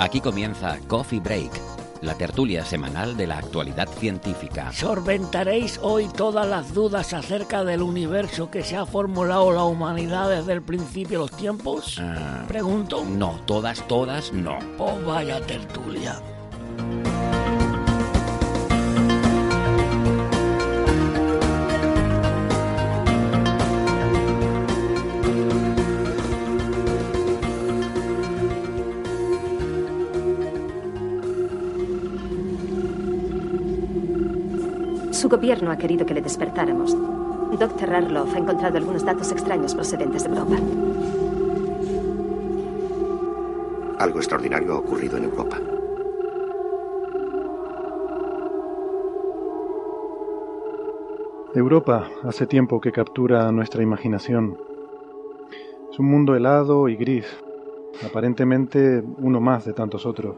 Aquí comienza Coffee Break, la tertulia semanal de la actualidad científica. Solventaréis hoy todas las dudas acerca del universo que se ha formulado la humanidad desde el principio de los tiempos. Ah, Pregunto. no, todas, todas, no. Oh, vaya tertulia. Su gobierno ha querido que le despertáramos. Dr. Arloff ha encontrado algunos datos extraños procedentes de Europa. Algo extraordinario ha ocurrido en Europa. Europa hace tiempo que captura nuestra imaginación. Es un mundo helado y gris, aparentemente uno más de tantos otros.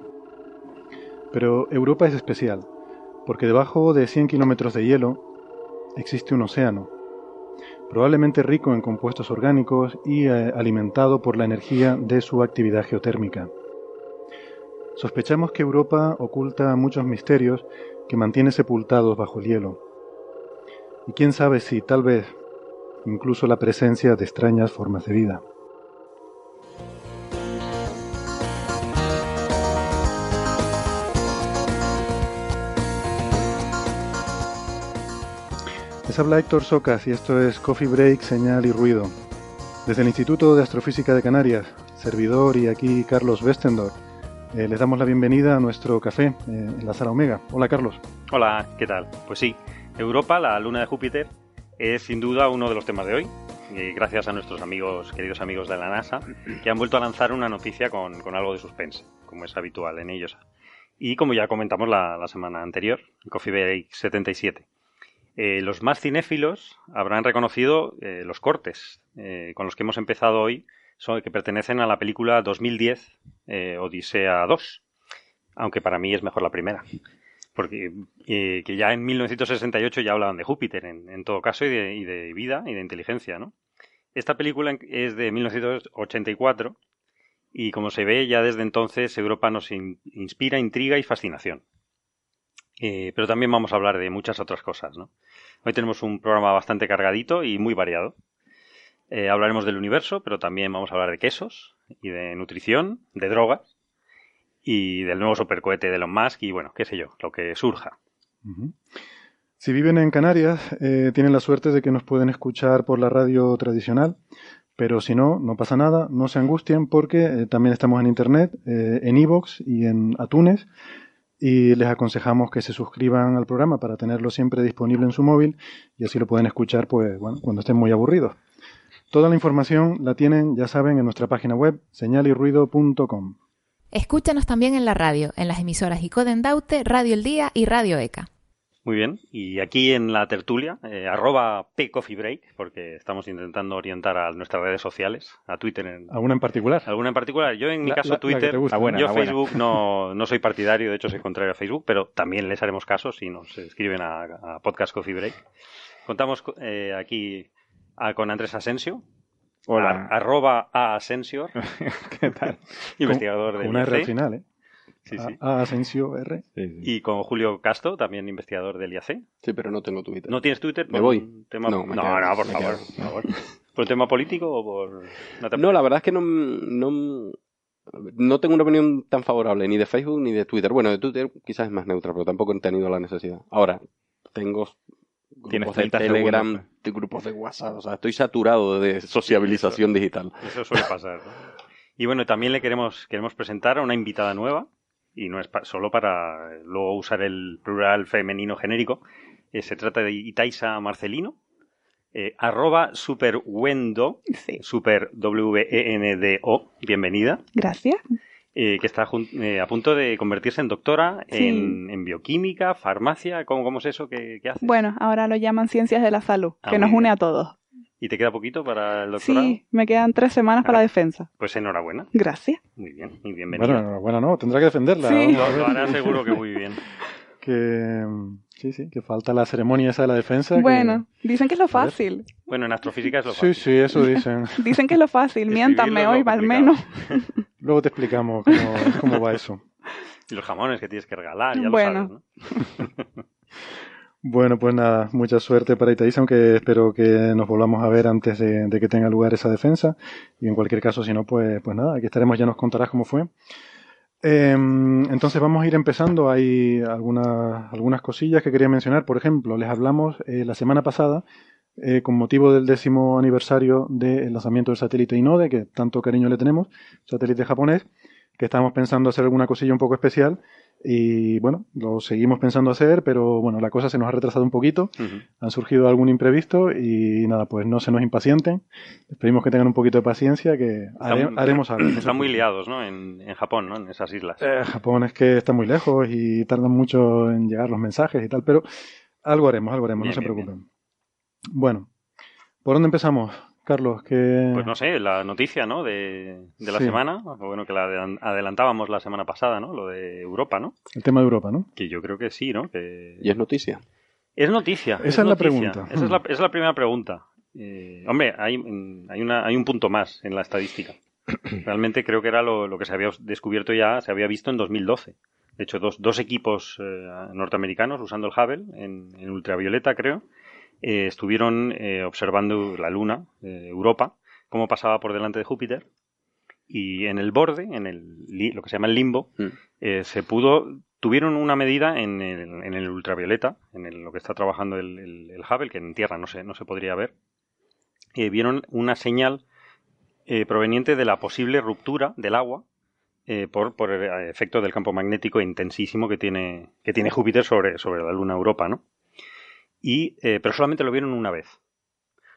Pero Europa es especial, porque debajo de 100 kilómetros de hielo existe un océano, probablemente rico en compuestos orgánicos y eh, alimentado por la energía de su actividad geotérmica. Sospechamos que Europa oculta muchos misterios que mantiene sepultados bajo el hielo. Y quién sabe si, tal vez, incluso la presencia de extrañas formas de vida. Habla Héctor Socas y esto es Coffee Break, Señal y Ruido. Desde el Instituto de Astrofísica de Canarias, servidor y aquí Carlos Westendorf, eh, les damos la bienvenida a nuestro café eh, en la sala Omega. Hola Carlos. Hola, ¿qué tal? Pues sí, Europa, la luna de Júpiter, es sin duda uno de los temas de hoy. Y gracias a nuestros amigos, queridos amigos de la NASA, que han vuelto a lanzar una noticia con, algo de suspense, como es habitual en ellos. Y como ya comentamos la semana anterior, Coffee Break 77. Eh, los más cinéfilos habrán reconocido eh, los cortes eh, con los que hemos empezado hoy, son, que pertenecen a la película 2010 eh, Odisea 2, aunque para mí es mejor la primera. Porque que ya en 1968 ya hablaban de Júpiter, en, todo caso, y de, vida y de inteligencia, ¿no? Esta película es de 1984 y como se ve ya desde entonces Europa nos in- inspira intriga y fascinación. Eh, pero también vamos a hablar de muchas otras cosas, ¿no? Hoy tenemos un programa bastante cargadito y muy variado. Eh, hablaremos del universo, pero también vamos a hablar de quesos y de nutrición, de drogas y del nuevo supercohete de Elon Musk y bueno, qué sé yo, lo que surja. Si viven en Canarias, eh, tienen la suerte de que nos pueden escuchar por la radio tradicional, pero si no, no pasa nada, no se angustien porque también estamos en Internet, en iVoox y en Atunes, y les aconsejamos que se suscriban al programa para tenerlo siempre disponible en su móvil y así lo pueden escuchar pues, bueno, cuando estén muy aburridos. Toda la información la tienen, ya saben, en nuestra página web señalirruido.com. Escúchanos también en la radio, en las emisoras Icoden Daute, Radio El Día y Radio ECA. Muy bien, y aquí en la tertulia, eh, arroba pcoffeebreak, porque estamos intentando orientar a nuestras redes sociales, a Twitter en, ¿Alguna en particular? ¿Alguna en particular? Yo en mi La- caso la- la Twitter, te gusta. La buena, yo la. Facebook no, no soy partidario, de hecho soy contrario a Facebook, pero también les haremos caso si nos escriben a, a Podcast Coffee Break. Contamos co- eh, aquí a- con Andrés Asensio, Hola. a- arroba a Asensio, ¿Qué tal? investigador del una R final, ¿eh? Sí, sí. A, a Asensio R. Sí, sí. y con Julio Casto, también investigador del IAC. Sí, pero no tengo Twitter. ¿No tienes Twitter? ¿Me ¿Por voy? un Tema... No, No, me no, quedo, por favor, por favor. ¿Por un tema político o por...? te No, la verdad es que no, no, no tengo una opinión tan favorable ni de Facebook ni de Twitter. Bueno, de Twitter quizás es más neutra, pero tampoco he tenido la necesidad. Ahora, tengo Tienes grupos de 30 Telegram, de grupos de WhatsApp. O sea, estoy saturado de sociabilización digital. Eso suele pasar. ¿no? Y bueno, también le queremos, queremos presentar a una invitada nueva, y no es pa- solo para eh, luego usar el plural femenino genérico. Eh, se trata de Itaisa Marcelino, eh, arroba superwendo, super W-E-N-D-O, bienvenida, Gracias. eh, que está eh, a punto de convertirse en doctora Sí. en, en bioquímica, farmacia, ¿cómo, cómo es eso que, que hace? Bueno, ahora lo llaman ciencias de la salud, Ah, que nos une a todos. ¿Y te queda poquito para el doctorado? Sí, me quedan tres semanas para la defensa. Pues enhorabuena. Gracias. Muy bien, y bienvenida. Bueno, bueno, no, tendrá que defenderla. Sí. Lo, hará seguro que muy bien. Que, sí, sí, que falta la ceremonia esa de la defensa. que- Bueno, dicen que es lo fácil. Bueno, en astrofísica es lo Sí, fácil. sí, eso dicen. Dicen que es lo fácil. Es hoy, al menos. Luego te explicamos cómo, cómo va eso. Y los jamones que tienes que regalar, ya Bueno. lo sabes, ¿no? Bueno, pues nada, mucha suerte para Itaísa, aunque espero que nos volvamos a ver antes de, que tenga lugar esa defensa. Y en cualquier caso, si no, pues, pues nada, aquí estaremos, ya nos contarás cómo fue. Eh, entonces vamos a ir empezando. Hay algunas, algunas cosillas que quería mencionar. Por ejemplo, les hablamos eh, la semana pasada, eh, con motivo del décimo aniversario del lanzamiento del satélite Inode, que tanto cariño le tenemos, satélite japonés, que estábamos pensando hacer alguna cosilla un poco especial. Y bueno, lo seguimos pensando hacer, pero bueno, la cosa se nos ha retrasado un poquito. Han surgido algún imprevisto y nada, pues no se nos impacienten. Les pedimos que tengan un poquito de paciencia, que hare- haremos algo. Están muy liados, ¿no? En, en Japón, ¿no? En esas islas. Eh, Japón es que está muy lejos y tardan mucho en llegar los mensajes y tal, pero algo haremos, algo haremos, Bien, no se bien, preocupen. Bueno, ¿por dónde empezamos, Carlos? Que... Pues no sé, la noticia, ¿no? De, de la Sí. semana, o bueno, que la adelan- adelantábamos la semana pasada, ¿no? Lo de Europa, ¿no? El tema de Europa, ¿no? Que yo creo que sí, ¿no? Que... Y es noticia. Es noticia. Esa es la noticia. pregunta. Esa es la, esa es la primera pregunta. Eh, hombre, hay, hay, una, hay un punto más en la estadística. Realmente creo que era lo, lo que se había descubierto ya, se había visto en 2012. De hecho, dos, dos equipos eh, norteamericanos usando el Hubble en, en ultravioleta, creo, eh, estuvieron eh, observando la Luna, eh, Europa, cómo pasaba por delante de Júpiter. Y en el borde, en el, lo que se llama el limbo, Mm. eh, se pudo tuvieron una medida en el, en el ultravioleta, en el- lo que está trabajando el, el, Hubble, que en tierra no se, no se podría ver, eh, vieron una señal eh, proveniente de la posible ruptura del agua eh, por, por el efecto del campo magnético intensísimo que tiene, que tiene Júpiter sobre, sobre la Luna Europa, ¿no? Y, eh, pero solamente lo vieron una vez.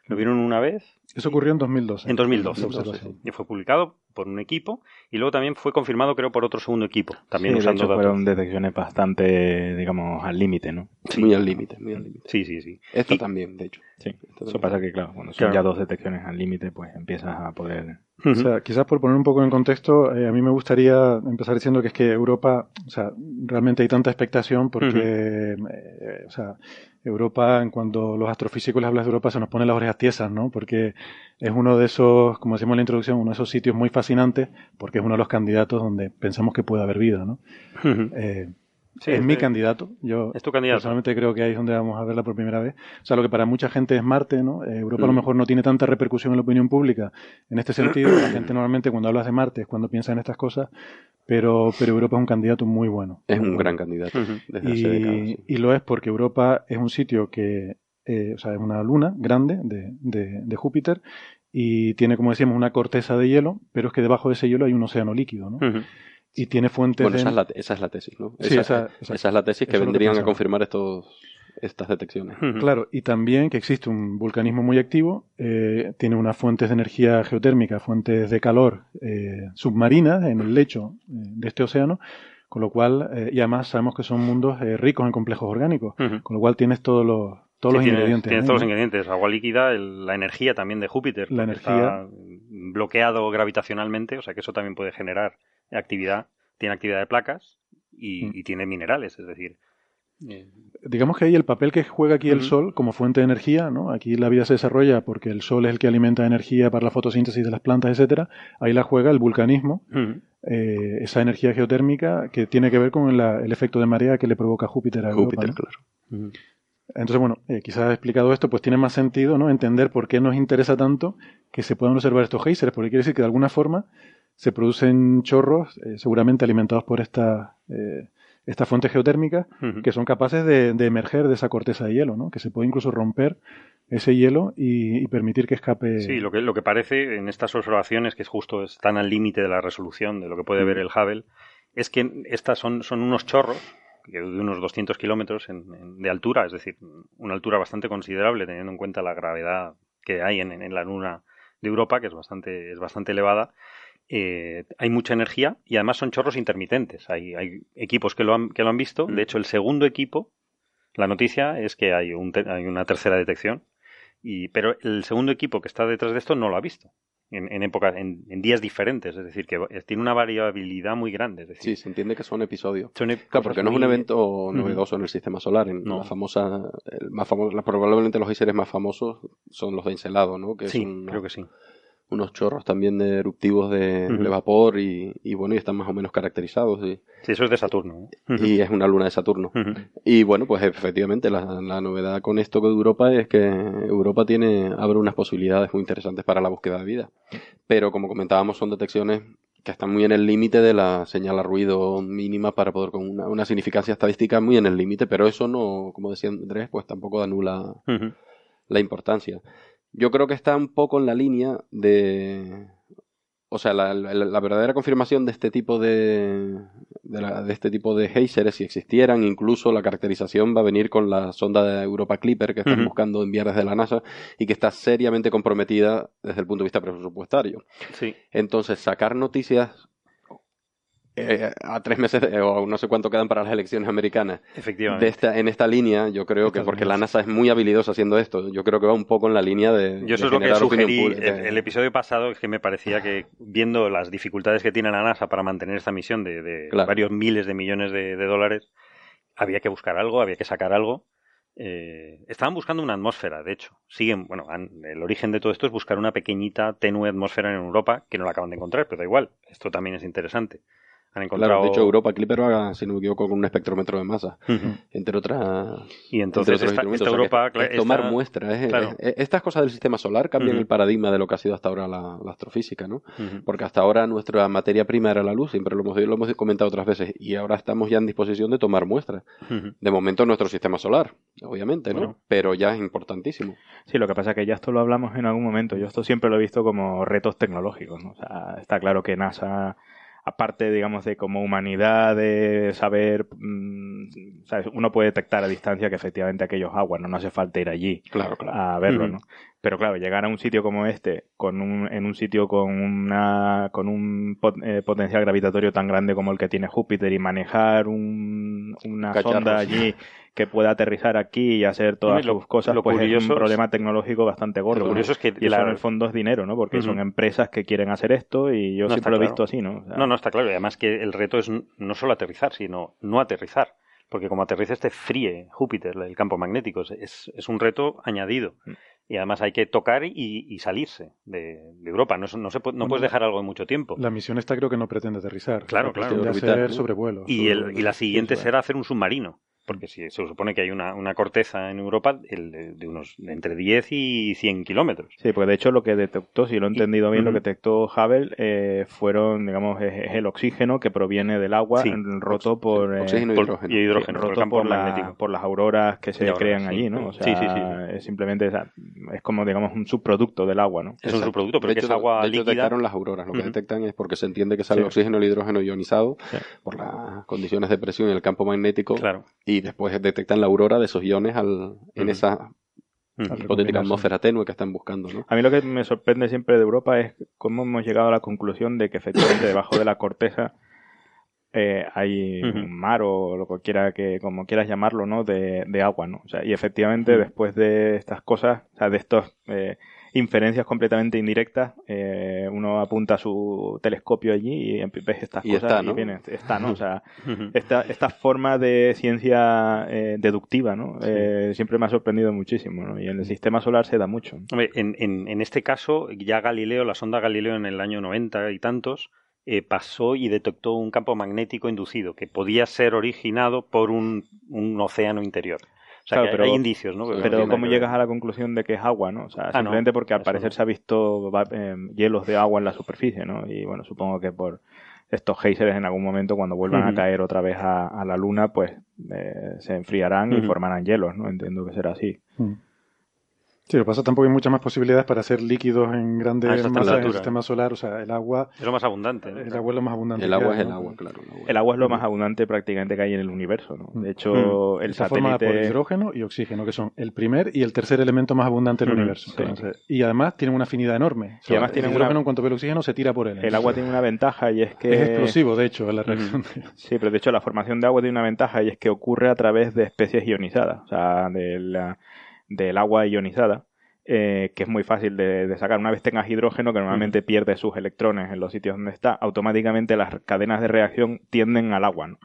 Lo vieron una vez Eso ocurrió en 2012. en 2012. La observación. Y fue publicado por un equipo y luego también fue confirmado, creo, por otro segundo equipo. También Sí, de usando hecho datos. fueron detecciones bastante, digamos, al límite, ¿no? Muy al límite, muy al límite. Sí, sí, sí. Esta Y- también, de hecho. Sí, Esta eso también. pasa que, claro, cuando son Claro. ya dos detecciones al límite, pues empiezas a poder... O sea, quizás por poner un poco en contexto, eh, a mí me gustaría empezar diciendo que es que Europa, o sea, realmente hay tanta expectación porque, Ujú. eh, o sea, Europa, en cuanto los astrofísicos les hablas de Europa, se nos ponen las orejas tiesas, ¿no? Porque es uno de esos, como decimos en la introducción, uno de esos sitios muy fascinantes porque es uno de los candidatos donde pensamos que puede haber vida, ¿no? Eh, Sí, es mi candidato. Yo Es tu candidato. personalmente creo que ahí es donde vamos a verla por primera vez. O sea, lo que para mucha gente es Marte, ¿no? Eh, Europa a lo Mm. mejor no tiene tanta repercusión en la opinión pública. En este sentido, la gente normalmente cuando hablas de Marte es cuando piensa en estas cosas, pero, pero Europa es un candidato muy bueno. Es un gran candidato Ujú. desde hace décadas. Y, sí. y lo es porque Europa es un sitio que, eh, o sea, es una luna grande de, de- de Júpiter y tiene, como decíamos, una corteza de hielo, pero es que debajo de ese hielo hay un océano líquido, ¿no? Y tiene fuentes Bueno, esa es, la, esa es la tesis, ¿no? Sí, esa, esa- exacto. esa es la tesis que vendrían a confirmar estos, estas detecciones. Claro, y también que existe un vulcanismo muy activo, eh, tiene unas fuentes de energía geotérmica, fuentes de calor eh, submarinas en el lecho eh, de este océano, con lo cual, eh, y además sabemos que son mundos eh, ricos en complejos orgánicos, con lo cual tienes todos los, todos Sí, los ingredientes. Tienes ahí, todos los ingredientes, agua líquida, el- la energía también de Júpiter. La energía. Está bloqueado gravitacionalmente, o sea que eso también puede generar actividad. Tiene actividad de placas y, Mm. y tiene minerales, es decir. eh, Digamos que ahí el papel que juega aquí el. Sol como fuente de energía, ¿no? Aquí la vida se desarrolla porque el Sol es el que alimenta energía para la fotosíntesis de las plantas, etcétera. Ahí la juega el vulcanismo, eh, esa energía geotérmica que tiene que ver con la- el efecto de marea que le provoca Júpiter a Europa, Júpiter, ¿no? claro. Entonces, bueno, eh, quizás explicado esto, pues tiene más sentido, ¿no? Entender por qué nos interesa tanto que se puedan observar estos géiseres, porque quiere decir que de alguna forma se producen chorros, eh, seguramente alimentados por esta, eh, estas fuentes geotérmicas, que son capaces de, de emerger de esa corteza de hielo, ¿no? Que se puede incluso romper ese hielo y, y permitir que escape. Sí, lo que, lo que parece en estas observaciones, que es justo están al límite de la resolución de lo que puede ver el Hubble, es que estas son, son unos chorros que de unos 200 kilómetros de altura, es decir, una altura bastante considerable teniendo en cuenta la gravedad que hay en, en la luna de Europa, que es bastante, es bastante elevada. Eh, hay mucha energía y además son chorros intermitentes. Hay, hay equipos que lo, han, que lo han visto. De hecho, el segundo equipo, la noticia es que hay, un hay una tercera detección, y, pero el segundo equipo que está detrás de esto no lo ha visto. En, en épocas, en, en días diferentes, es decir, que tiene una variabilidad muy grande. Es decir, Sí, se entiende que son episodios. son ep- Claro, porque no es un evento novedoso en el sistema solar. En No. la famosa, el más famoso, probablemente los géiseres más famosos son los de Encelado, ¿no? Que Sí, creo que sí. Unos chorros también de eruptivos de, vapor y, y bueno, y están más o menos caracterizados. Y, Sí, eso es de Saturno. ¿eh? y es una luna de Saturno. Y bueno, pues efectivamente la, la novedad con esto de Europa es que Europa tiene abre unas posibilidades muy interesantes para la búsqueda de vida. Pero como comentábamos, son detecciones que están muy en el límite de la señal a ruido mínima para poder con una, una significancia estadística muy en el límite, pero eso no, como decía Andrés, pues tampoco anula la importancia. Yo creo que está un poco en la línea de, o sea, la, la- la verdadera confirmación de este tipo de, de, la- de este tipo de géiseres, si existieran, incluso la caracterización va a venir con la sonda de Europa Clipper que están Ujú. buscando enviar desde la NASA y que está seriamente comprometida desde el punto de vista presupuestario. Sí. Entonces, sacar noticias eh, a tres meses de- o no sé cuánto quedan para las elecciones americanas Efectivamente. de esta, en esta línea, yo creo que porque la. NASA es muy habilidosa haciendo esto, yo creo que va un poco en la línea de, Yo de eso es lo que sugerí el, el episodio pasado, es que me parecía que viendo las dificultades que tiene la NASA para mantener esta misión de, de Claro. varios miles de millones de, de dólares, había que buscar algo, había que sacar algo. Eh, estaban buscando una atmósfera, de hecho. Siguen, bueno, han- el origen de todo esto es buscar una pequeñita, tenue atmósfera en Europa, que no la acaban de encontrar, pero da igual. Esto también es interesante. Han encontrado. Claro, de hecho Europa Clipper va, si no me equivoco, con un espectrómetro de masa, entre otras Y entonces esta, esta O sea, que Europa. es tomar esta- muestras. es- Claro. es- estas cosas del sistema solar cambian el paradigma de lo que ha sido hasta ahora la, la astrofísica, ¿no? Porque hasta ahora nuestra materia prima era la luz, siempre lo hemos, lo hemos comentado otras veces, y ahora estamos ya en disposición de tomar muestras. De momento nuestro sistema solar, obviamente, ¿no? Bueno. Pero ya es importantísimo. Sí, lo que pasa es que ya esto lo hablamos en algún momento. Yo esto siempre lo he visto como retos tecnológicos. ¿no? O sea, está claro que NASA, aparte, digamos, de como humanidad, de saber, mm, ¿sabes? uno puede detectar a distancia que efectivamente aquellos aguas, no, no hace falta ir allí Claro, claro. a verlo. ¿no? Pero claro, llegar a un sitio como este, con un, en un sitio con una con un pot- eh, potencial gravitatorio tan grande como el que tiene Júpiter y manejar un, una Cacharros. sonda allí que pueda aterrizar aquí y hacer todas Hombre, lo- sus cosas, lo pues es un problema tecnológico bastante gordo. Lo ¿no? curioso es que y eso la- en el fondo es dinero, ¿no? Porque son empresas que quieren hacer esto y yo No, siempre está lo he claro. visto así, ¿no? O sea, No, no, está claro. Y además que el reto es no solo aterrizar, sino no aterrizar. Porque como aterriza te fríe Júpiter, el campo magnético. Es- Es, es un reto añadido. Mm. Y además hay que tocar y, y salirse de, de Europa. No, no, se puede- no Bueno, puedes dejar algo en mucho tiempo. La misión esta creo que no pretende aterrizar. Claro, claro. Pretende Orbitar, hacer sobrevuelo. Y, el, y la siguiente será hacer un submarino. Porque si se supone que hay una, una corteza en Europa el de, unos de entre 10 y 100 kilómetros. Sí, porque de hecho lo que detectó, si lo he entendido bien, lo que detectó Hubble eh, fueron, digamos, es, es el oxígeno que proviene del agua Sí, roto por... eh, Oxígeno y hidrógeno. y hidrógeno, por el roto campo por, la- por las auroras que se crean sí. allí, ¿no? O sea, Sí, sí, sí. es simplemente es como, digamos, un subproducto del agua, ¿no? Es un subproducto, pero de que hecho, es agua de hecho, líquida. detectaron las auroras. Lo que detectan es porque se entiende que sale el oxígeno y el hidrógeno ionizado Sí. por las condiciones de presión y el campo magnético. Claro. Y después detectan la aurora de esos iones al, en esa hipotética atmósfera tenue que están buscando, ¿no? A mí lo que me sorprende siempre de Europa es cómo hemos llegado a la conclusión de que efectivamente debajo de la corteza eh, hay un mar o lo que quiera que como quieras llamarlo, ¿no? De, de agua, ¿no? O sea, y efectivamente después de estas cosas, o sea, de estas eh, inferencias completamente indirectas, eh, uno apunta su telescopio allí y ves estas Y cosas está, y ¿no? viene, está, ¿no? O sea, Ujú. esta, esta forma de ciencia eh, deductiva, ¿no? Eh, siempre me ha sorprendido muchísimo, ¿no? Y en el sistema solar se da mucho. Hombre, en, en- en este caso, ya Galileo, la sonda Galileo en el año 90 y tantos, eh, pasó y detectó un campo magnético inducido que podía ser originado por un, un océano interior. Sea, Claro, que pero- hay indicios, ¿no? pero ¿cómo llegas a la conclusión de que es agua, no? O sea, Ah, no, simplemente porque al parecer no. se ha visto eh, hielos de agua en la superficie, ¿no? Y bueno, supongo que por estos geysers en algún momento cuando vuelvan a caer otra vez a, a la luna, pues eh, se enfriarán y formarán hielos, ¿no? Entiendo que será así. Mm. Sí, lo que pasa tampoco hay muchas más posibilidades para hacer líquidos en grandes A esa masas en el sistema solar. O sea, el agua, Es lo más abundante. ¿no? el agua es lo más abundante. El agua hay, es el ¿no? agua, claro. el agua. El agua es lo más abundante prácticamente que hay en el universo, ¿no? De hecho, Mm. el Está formada por satélite... hidrógeno y oxígeno, que son el primer y el tercer elemento más abundante del Ujú, universo. sí. Entonces, y además tienen una afinidad enorme. O sea, además el tienen hidrógeno, una- en cuanto ve el oxígeno, se tira por él. El agua tiene una ventaja y es que... Es explosivo, de hecho, la reacción. Sí, pero de hecho la formación de agua tiene una ventaja y es que ocurre a través de especies ionizadas, o sea, de la- del agua ionizada, eh, que es muy fácil de, de sacar. Una vez tengas hidrógeno, que normalmente pierde sus electrones en los sitios donde está, automáticamente las cadenas de reacción tienden al agua. ¿no?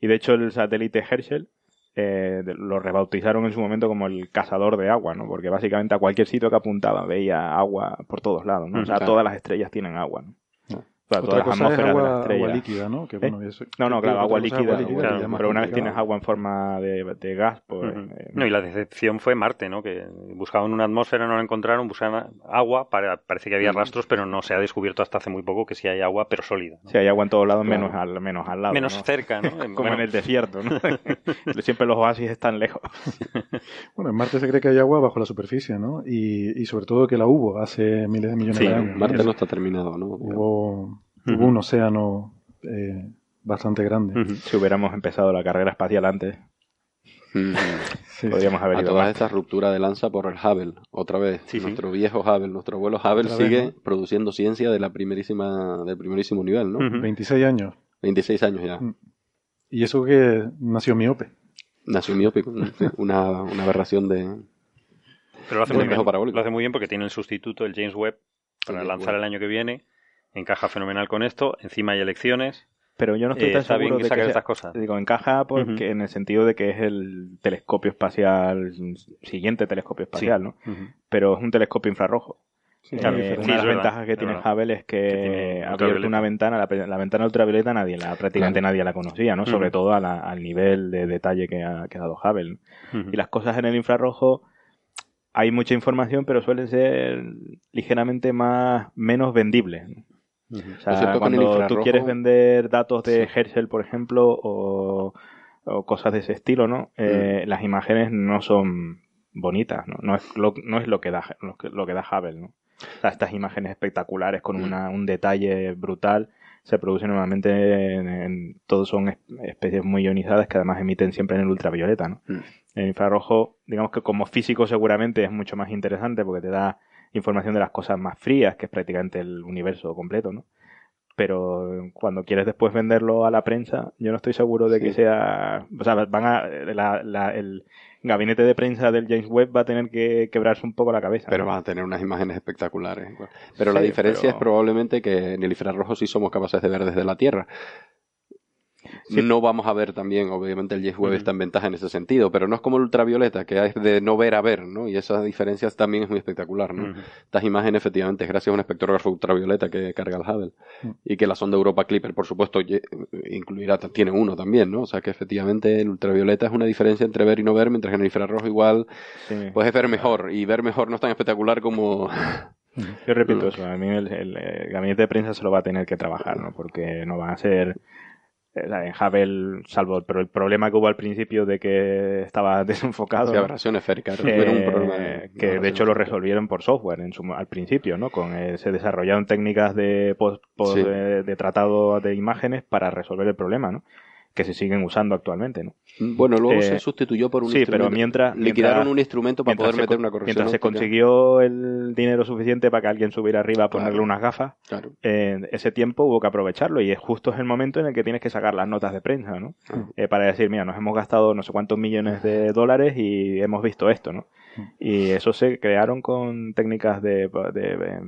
Y de hecho el satélite Herschel eh, lo rebautizaron en su momento como el cazador de agua, ¿no? Porque básicamente a cualquier sitio que apuntaba veía agua por todos lados, ¿no? O sea, todas las estrellas tienen agua, ¿no? Sea, Otra cosa es de agua, líquida, ¿no? Que, bueno, eso- No, no, claro, agua líquida, claro, pero una vez tienes agua en forma de, de gas, pues... Eh, No, y la decepción fue Marte, ¿no? Que buscaban una atmósfera, no la encontraron, buscaban agua, para- parece que había rastros, pero no se ha descubierto hasta hace muy poco que sí hay agua, pero sólida. ¿no? Sí, hay agua en todos lados, Claro. menos, al, menos al lado. Menos ¿no? cerca, ¿no? Como Bueno, en el desierto, ¿no? Siempre los oasis están lejos. Bueno, en Marte se cree que hay agua bajo la superficie, ¿no? Y, y sobre todo que la hubo hace miles de millones Sí, de años. Marte ¿no? no está terminado, ¿no? Hubo, hubo un océano eh, bastante grande. Si hubiéramos empezado la carrera espacial antes. Sí, podríamos haber A ido todas estas rupturas de lanza por el Hubble, otra vez. Sí, sí. nuestro viejo Hubble, nuestro abuelo Hubble Otra vez, sigue ¿no? produciendo ciencia de la primerísima, del primerísimo nivel, ¿no? Ujú. 26 años. 26 años ya. Mm. Y eso que nació miope. Nació. Sí, una, una aberración de... Pero lo hace, muy bien, parabólico. lo hace muy bien porque tiene el sustituto, el James Webb, para James lanzar Webb. el año que viene. Encaja fenomenal con esto. Encima hay elecciones. Pero yo no estoy Eh, tan está bien seguro que de que sea- estas cosas. Digo, encaja porque en el sentido de que es el telescopio espacial, siguiente telescopio espacial, ¿no? Pero es un telescopio infrarrojo. Sí, Eh, claro, una de las verdad, ventajas que tiene verdad. Hubble es que, ha abierto una ventana, la, la ventana ultravioleta nadie la, prácticamente Claro. nadie la conocía, ¿no? Sobre todo a la- al nivel de detalle que ha, que ha dado Hubble. Y las cosas en el infrarrojo hay mucha información, pero suelen ser ligeramente más menos vendibles. Ujú. O sea, cuando tú quieres vender datos de Herschel, por ejemplo, o, o cosas de ese estilo, ¿no? Eh, Las imágenes no son bonitas, ¿no? No es lo, no es lo que da lo que, lo que da Hubble, ¿no? O sea, estas imágenes espectaculares con una, un detalle brutal se producen normalmente en, en- todos son es- especies muy ionizadas que además emiten siempre en el ultravioleta, ¿no? Mm. El infrarrojo, digamos que como físico seguramente es mucho más interesante porque te da información de las cosas más frías, que es prácticamente el universo completo, ¿no? Pero cuando quieres después venderlo a la prensa, yo no estoy seguro de que sea... O sea, van a... la- la- el gabinete de prensa del James Webb va a tener que quebrarse un poco la cabeza. Pero ¿no? va a tener unas imágenes espectaculares. Pero la diferencia pero- es probablemente que en el infrarrojo sí somos capaces de ver desde la Tierra. Sí. No vamos a ver también, obviamente el James Webb está en ventaja en ese sentido, pero no es como el ultravioleta, que es de no ver a ver, ¿no? Y esa diferencia también es muy espectacular, ¿no? Estas imágenes, efectivamente, es gracias a un espectrógrafo ultravioleta que carga el Hubble. Y que la sonda Europa Clipper, por supuesto, incluirá, tiene uno también, ¿no? O sea que efectivamente el ultravioleta es una diferencia entre ver y no ver, mientras que en el infrarrojo igual Sí. puedes ver mejor. Y ver mejor no es tan espectacular como... Yo repito eso, a mí el, el- el gabinete de prensa se lo va a tener que trabajar, ¿no? Porque no va a ser... eh, En Hubble, salvo pero el problema que hubo al principio de que estaba desenfocado. Sí, aberración esférica. Eh, era un problema de- que de hecho lo resolvieron por software en su, al principio, ¿no? Con, eh, se desarrollaron técnicas de, post- post- Sí. de, de tratado de imágenes para resolver el problema, ¿no? Que se siguen usando actualmente, ¿no? Bueno, luego Eh, se sustituyó por un sí, instrumento. pero mientras- Liquidaron mientras- un instrumento para poder se meter una corrección. Mientras se consiguió el dinero suficiente para que alguien subiera arriba a ponerle Claro. unas gafas, Claro. eh, ese tiempo hubo que aprovecharlo y es justo es el momento en el que tienes que sacar las notas de prensa, ¿no? Ah. Eh, para decir, mira, nos hemos gastado no sé cuántos millones de dólares y hemos visto esto, ¿no? Y eso se crearon con técnicas de, de, de-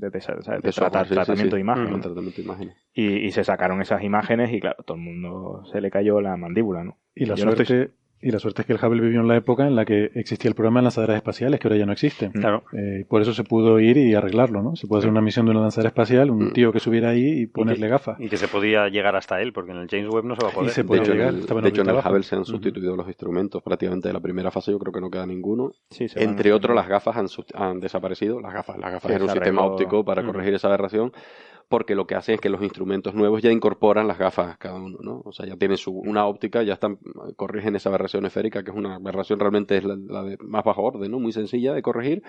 de- de De software, trata- sí, sí, tratamiento de imagen. Con tratamiento de imagen. Y, y se sacaron esas imágenes y claro, todo el mundo se le cayó la mandíbula, ¿no? Y la, Yo no suerte, estoy- y la suerte es que el Hubble vivió en la época en la que existía el programa de lanzaderas espaciales, que ahora ya no existen. Claro. Eh, por eso se pudo ir y arreglarlo, ¿no? Se puede hacer una misión de una lanzadera espacial, un Mm. tío que subiera ahí y ponerle gafas. Y que se podía llegar hasta él, porque en el James Webb no se va a poder. Y se De puede hecho, en llegar, el, estaba en de hecho, en el Hubble se han sustituido los instrumentos prácticamente de la primera fase. Yo creo que no queda ninguno. Sí, Entre otros, las gafas han, han desaparecido. Las gafas, las gafas Sí, eran un sistema óptico para Mm. corregir esa aberración. Porque lo que hacen es que los instrumentos nuevos ya incorporan las gafas cada uno, ¿no? O sea, ya tienen su, una óptica, ya están, corrigen esa aberración esférica, que es una aberración realmente es la, la de más bajo orden, ¿no? Muy sencilla de corregir,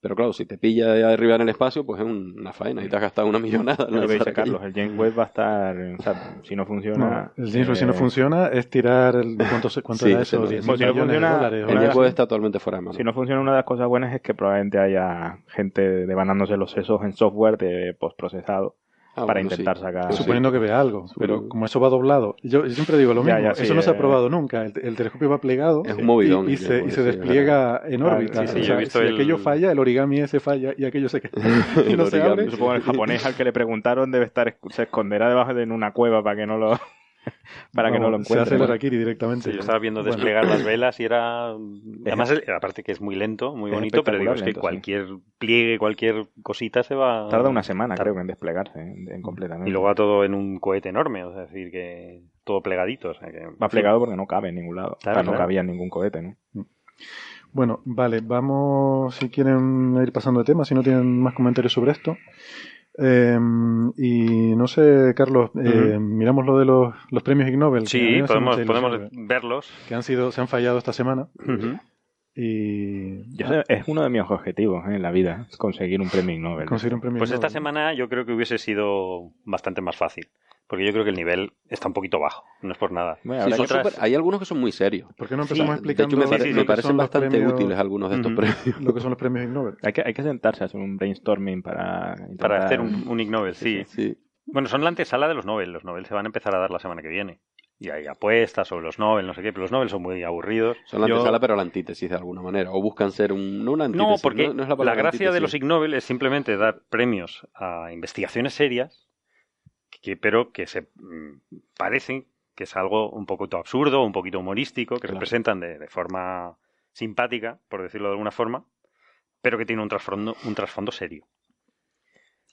pero claro, si te pilla ahí arriba en el espacio, pues es un- una faena y te has gastado una millonada. en Lo que lanzar dice aquello. Carlos, el James Webb va a estar, o sea, si no funciona... No, el James Webb, si no eh, funciona, es tirar el, ¿cuánto, cuánto Sí, era eso? no- 10 Pues si no funciona, dólares. El James. Webb está totalmente fuera de mano. Si no funciona, una de las cosas buenas es que probablemente haya gente devanándose los sesos en software de postprocesado Ah, para bueno, sí. intentar sacar... Sí. Suponiendo que vea algo, pero como eso va doblado, yo, yo siempre digo lo mismo, ya, sí, eso no se ha probado nunca, el, el telescopio va plegado Es un movidón, y, se, y despliega en órbita. sí, sí, O sea, si el- aquello falla, el origami ese falla y aquello se queda no se abre. Supongo que el japonés al que le preguntaron debe estar se esconderá debajo de una cueva para que no lo para que no lo Vamos, Se hace encuentre. el directamente. Sí, yo estaba viendo Bueno, desplegar las velas y era. Además, aparte que es muy lento, muy Es bonito, pero digo, es que lento, sí. cualquier pliegue, cualquier cosita se va. Tarda una semana, Tarda. creo, en desplegarse en, en completamente. Y luego va todo en un cohete enorme, o sea, es decir, que todo plegadito. O sea, que, va plegado porque no cabe en ningún lado. Claro, O sea, no claro. cabía en ningún cohete, ¿no? Bueno, vale, vamos, si quieren ir pasando de tema, si no tienen más comentarios sobre esto. Eh, y no sé, Carlos, eh, miramos lo de los, los premios Ig Nobel. Sí, podemos, ilusión, verlos. que han sido, se han fallado esta semana. Ujú. Y Yo sé, es uno de mis objetivos ¿eh? en la vida, conseguir un premio Ig Nobel. conseguir un premio Pues esta semana yo creo que hubiese sido bastante más fácil. Porque yo creo que el nivel está un poquito bajo, no es por nada. Bueno, Sí, hay algunos que son muy serios. ¿Por qué no Sí, empezamos de explicando hecho, me, sí, sí, parecen son los bastante premios- útiles algunos de estos premios. lo que son los premios Ig Nobel? hay, que, hay que sentarse a hacer un brainstorming para intentar- Para hacer un, un Ig Nobel, sí. Sí. Bueno, son la antesala de los Nobel. Los Nobel se van a empezar a dar la semana que viene. Y hay apuestas sobre los Nobel, no sé qué, pero los Nobel son muy aburridos. Son la Yo- antesala, pero la antítesis de alguna manera. O buscan ser un, no una No, antítesis. porque no, no es la, gracia de los. Ig Nobel es simplemente dar premios a investigaciones serias, que, pero que se mm, parecen que es algo un poquito absurdo, un poquito humorístico, que se Claro. presentan de, de forma simpática, por decirlo de alguna forma, pero que tiene un trasfondo, un trasfondo serio.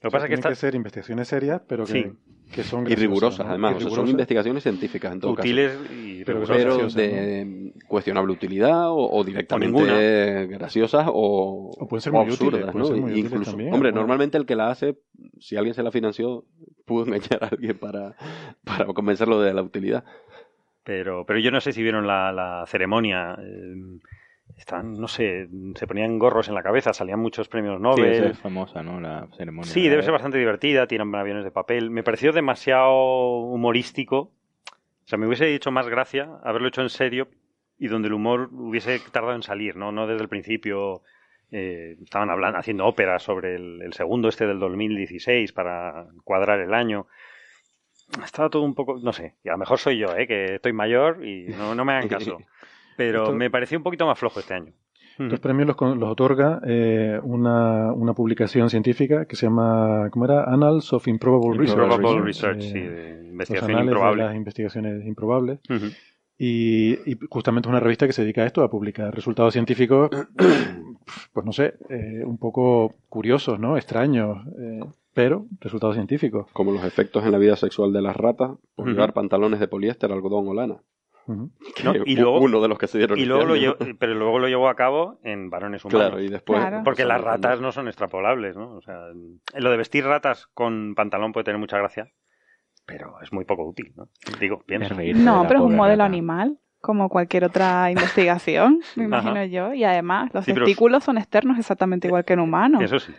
Lo que O sea, pasa es que tienen está que ser investigaciones serias, pero que, Sí. que son Y graciosas, rigurosas, ¿no? además. Y O sea, son rigurosas. investigaciones científicas en todo útiles y Pero que caso. son Pero graciosas, de cuestionable utilidad o, o directamente graciosas o, O pueden ser muy absurdas, útiles, pueden ¿no? ser muy Incluso, también, hombre, normalmente el que la hace, si alguien se la financió, pudo engañar a alguien para, para convencerlo de la utilidad. Pero, pero yo no sé si vieron la, la ceremonia. eh, están, no sé, se ponían gorros en la cabeza, salían muchos premios Sí, Nobel. esa es famosa, ¿no? La ceremonia. Sí, debe ser bastante divertida, tiran aviones de papel. Me pareció demasiado humorístico. O sea, me hubiese hecho más gracia haberlo hecho en serio y donde el humor hubiese tardado en salir, ¿no? No desde el principio eh, estaban hablando, haciendo óperas sobre el, el segundo este del 2016 para cuadrar el año. Estaba todo un poco, no sé, y a lo mejor soy yo, ¿eh? que estoy mayor y no, no me hagan caso. Pero Esto- me pareció un poquito más flojo este año. Los premios los, los otorga eh, una, una publicación científica que se llama, ¿cómo era? Annals of Improbable Research. Improbable ¿no? Research, Eh, sí, de los investigación anales de improbable. las investigaciones improbables. Y, y justamente es una revista que se dedica a esto, a publicar resultados científicos, pues no sé, eh, un poco curiosos, ¿no? Extraños, eh, pero resultados científicos. Como los efectos en la vida sexual de las ratas por Ujú. llevar pantalones de poliéster, algodón o lana. No, y luego- uno de los que se dieron Y este luego lo año. llevó- pero luego lo llevó a cabo en varones humanos. Claro, y después... Claro. Porque las ratas no son extrapolables, ¿no? O sea, lo de vestir ratas con pantalón puede tener mucha gracia, pero es muy poco útil, ¿no? Digo, pienso. No, pero es un modelo animal, como cualquier otra investigación, me imagino Ajá. yo. Y además, los Sí, pero- testículos son externos exactamente igual que en humanos. Eso sí.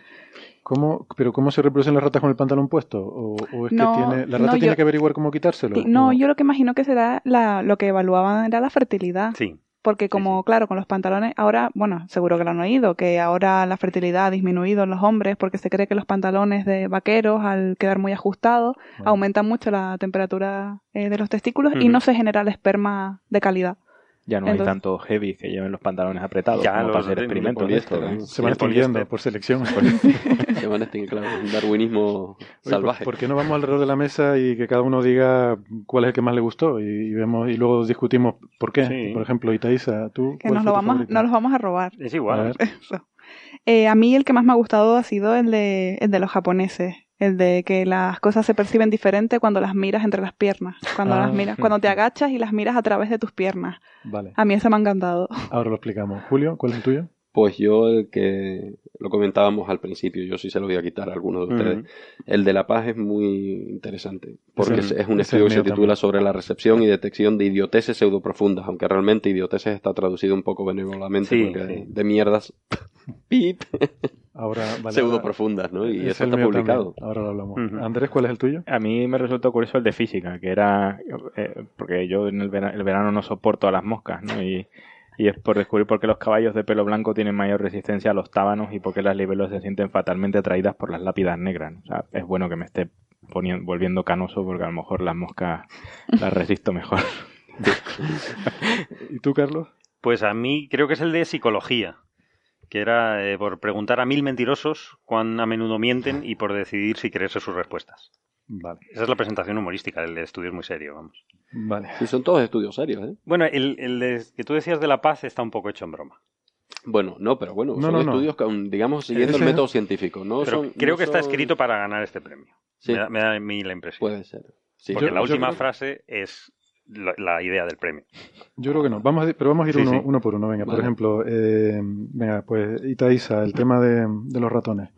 ¿Cómo, ¿Pero cómo se reproducen las ratas con el pantalón puesto? ¿O, o es No, que tiene, la rata no, tiene yo- que averiguar cómo quitárselo? No, yo lo que imagino que será la, lo que evaluaban era la fertilidad. Sí. Porque como, claro, con los pantalones, ahora, bueno, seguro que lo han oído, que ahora la fertilidad ha disminuido en los hombres porque se cree que los pantalones de vaqueros, al quedar muy ajustados, aumentan mucho la temperatura eh, de los testículos y no se genera el esperma de calidad. Ya no hay tanto heavy que lleven los pantalones apretados Ya, como los para hacer experimentos. de ¿eh? ¿no? Se van extinguiendo por selección. Se van a extinguir, claro, un darwinismo Oye, salvaje. ¿por, por qué no vamos alrededor de la mesa y que cada uno diga cuál es el que más le gustó? Y, y vemos y luego discutimos por qué. Sí. Por ejemplo, Itaiza, tú. Que ¿cuál nos, lo tu vamos, nos los vamos a robar. Es A igual. Eso. Eh, a mí el que más me ha gustado ha sido el de, el de los japoneses. El de que las cosas se perciben diferente cuando las miras entre las piernas. Cuando Ah. las miras, cuando te agachas y las miras a través de tus piernas. Vale, A mí ese me ha encantado. ahora lo explicamos. Julio, ¿cuál es el tuyo? Pues yo el que lo comentábamos al principio, yo sí se lo voy a quitar a alguno de ustedes. El de la paz es muy interesante, porque Es es, el- es un es estudio que se titula también. sobre la recepción y detección de idioteces pseudoprofundas, aunque realmente idioteces está traducido un poco benévolamente, Sí, porque sí. de mierdas pip, Ahora, vale, pseudoprofundas, ¿no? Y es eso está publicado. también. Ahora lo hablamos. Andrés, ¿cuál es el tuyo? A mí me resultó curioso el de física, que era, eh, porque yo en el verano, el verano no soporto a las moscas, ¿no? Y, y es por descubrir por qué los caballos de pelo blanco tienen mayor resistencia a los tábanos y por qué las libelos se sienten fatalmente atraídas por las lápidas negras. O sea, es bueno que me esté poniendo, volviendo canoso porque a lo mejor las moscas las resisto mejor. ¿Y tú, Carlos? Pues a mí creo que es el de psicología, que era eh, por preguntar a mil mentirosos cuán a menudo mienten y por decidir si creerse sus respuestas. Vale, Esa es la presentación humorística, el estudio es muy serio, vamos. vale. Sí, son todos estudios serios, ¿eh? Bueno, el, el de- que tú decías de la paz está un poco hecho en broma. Bueno, no, pero bueno, No, son no, no. estudios que, aún, digamos, siguiendo el método científico, ¿no? Pero son, creo no que está escrito para ganar este premio. Sí, Me, da, me da a mí la impresión. puede ser. Sí. Porque Yo- la última creo- frase es la, la idea del premio. Yo creo que no. Vamos a, pero vamos a ir Sí, uno, sí. uno por uno. Venga, por ejemplo, eh, venga, pues Itaiza, el tema de, de los ratones.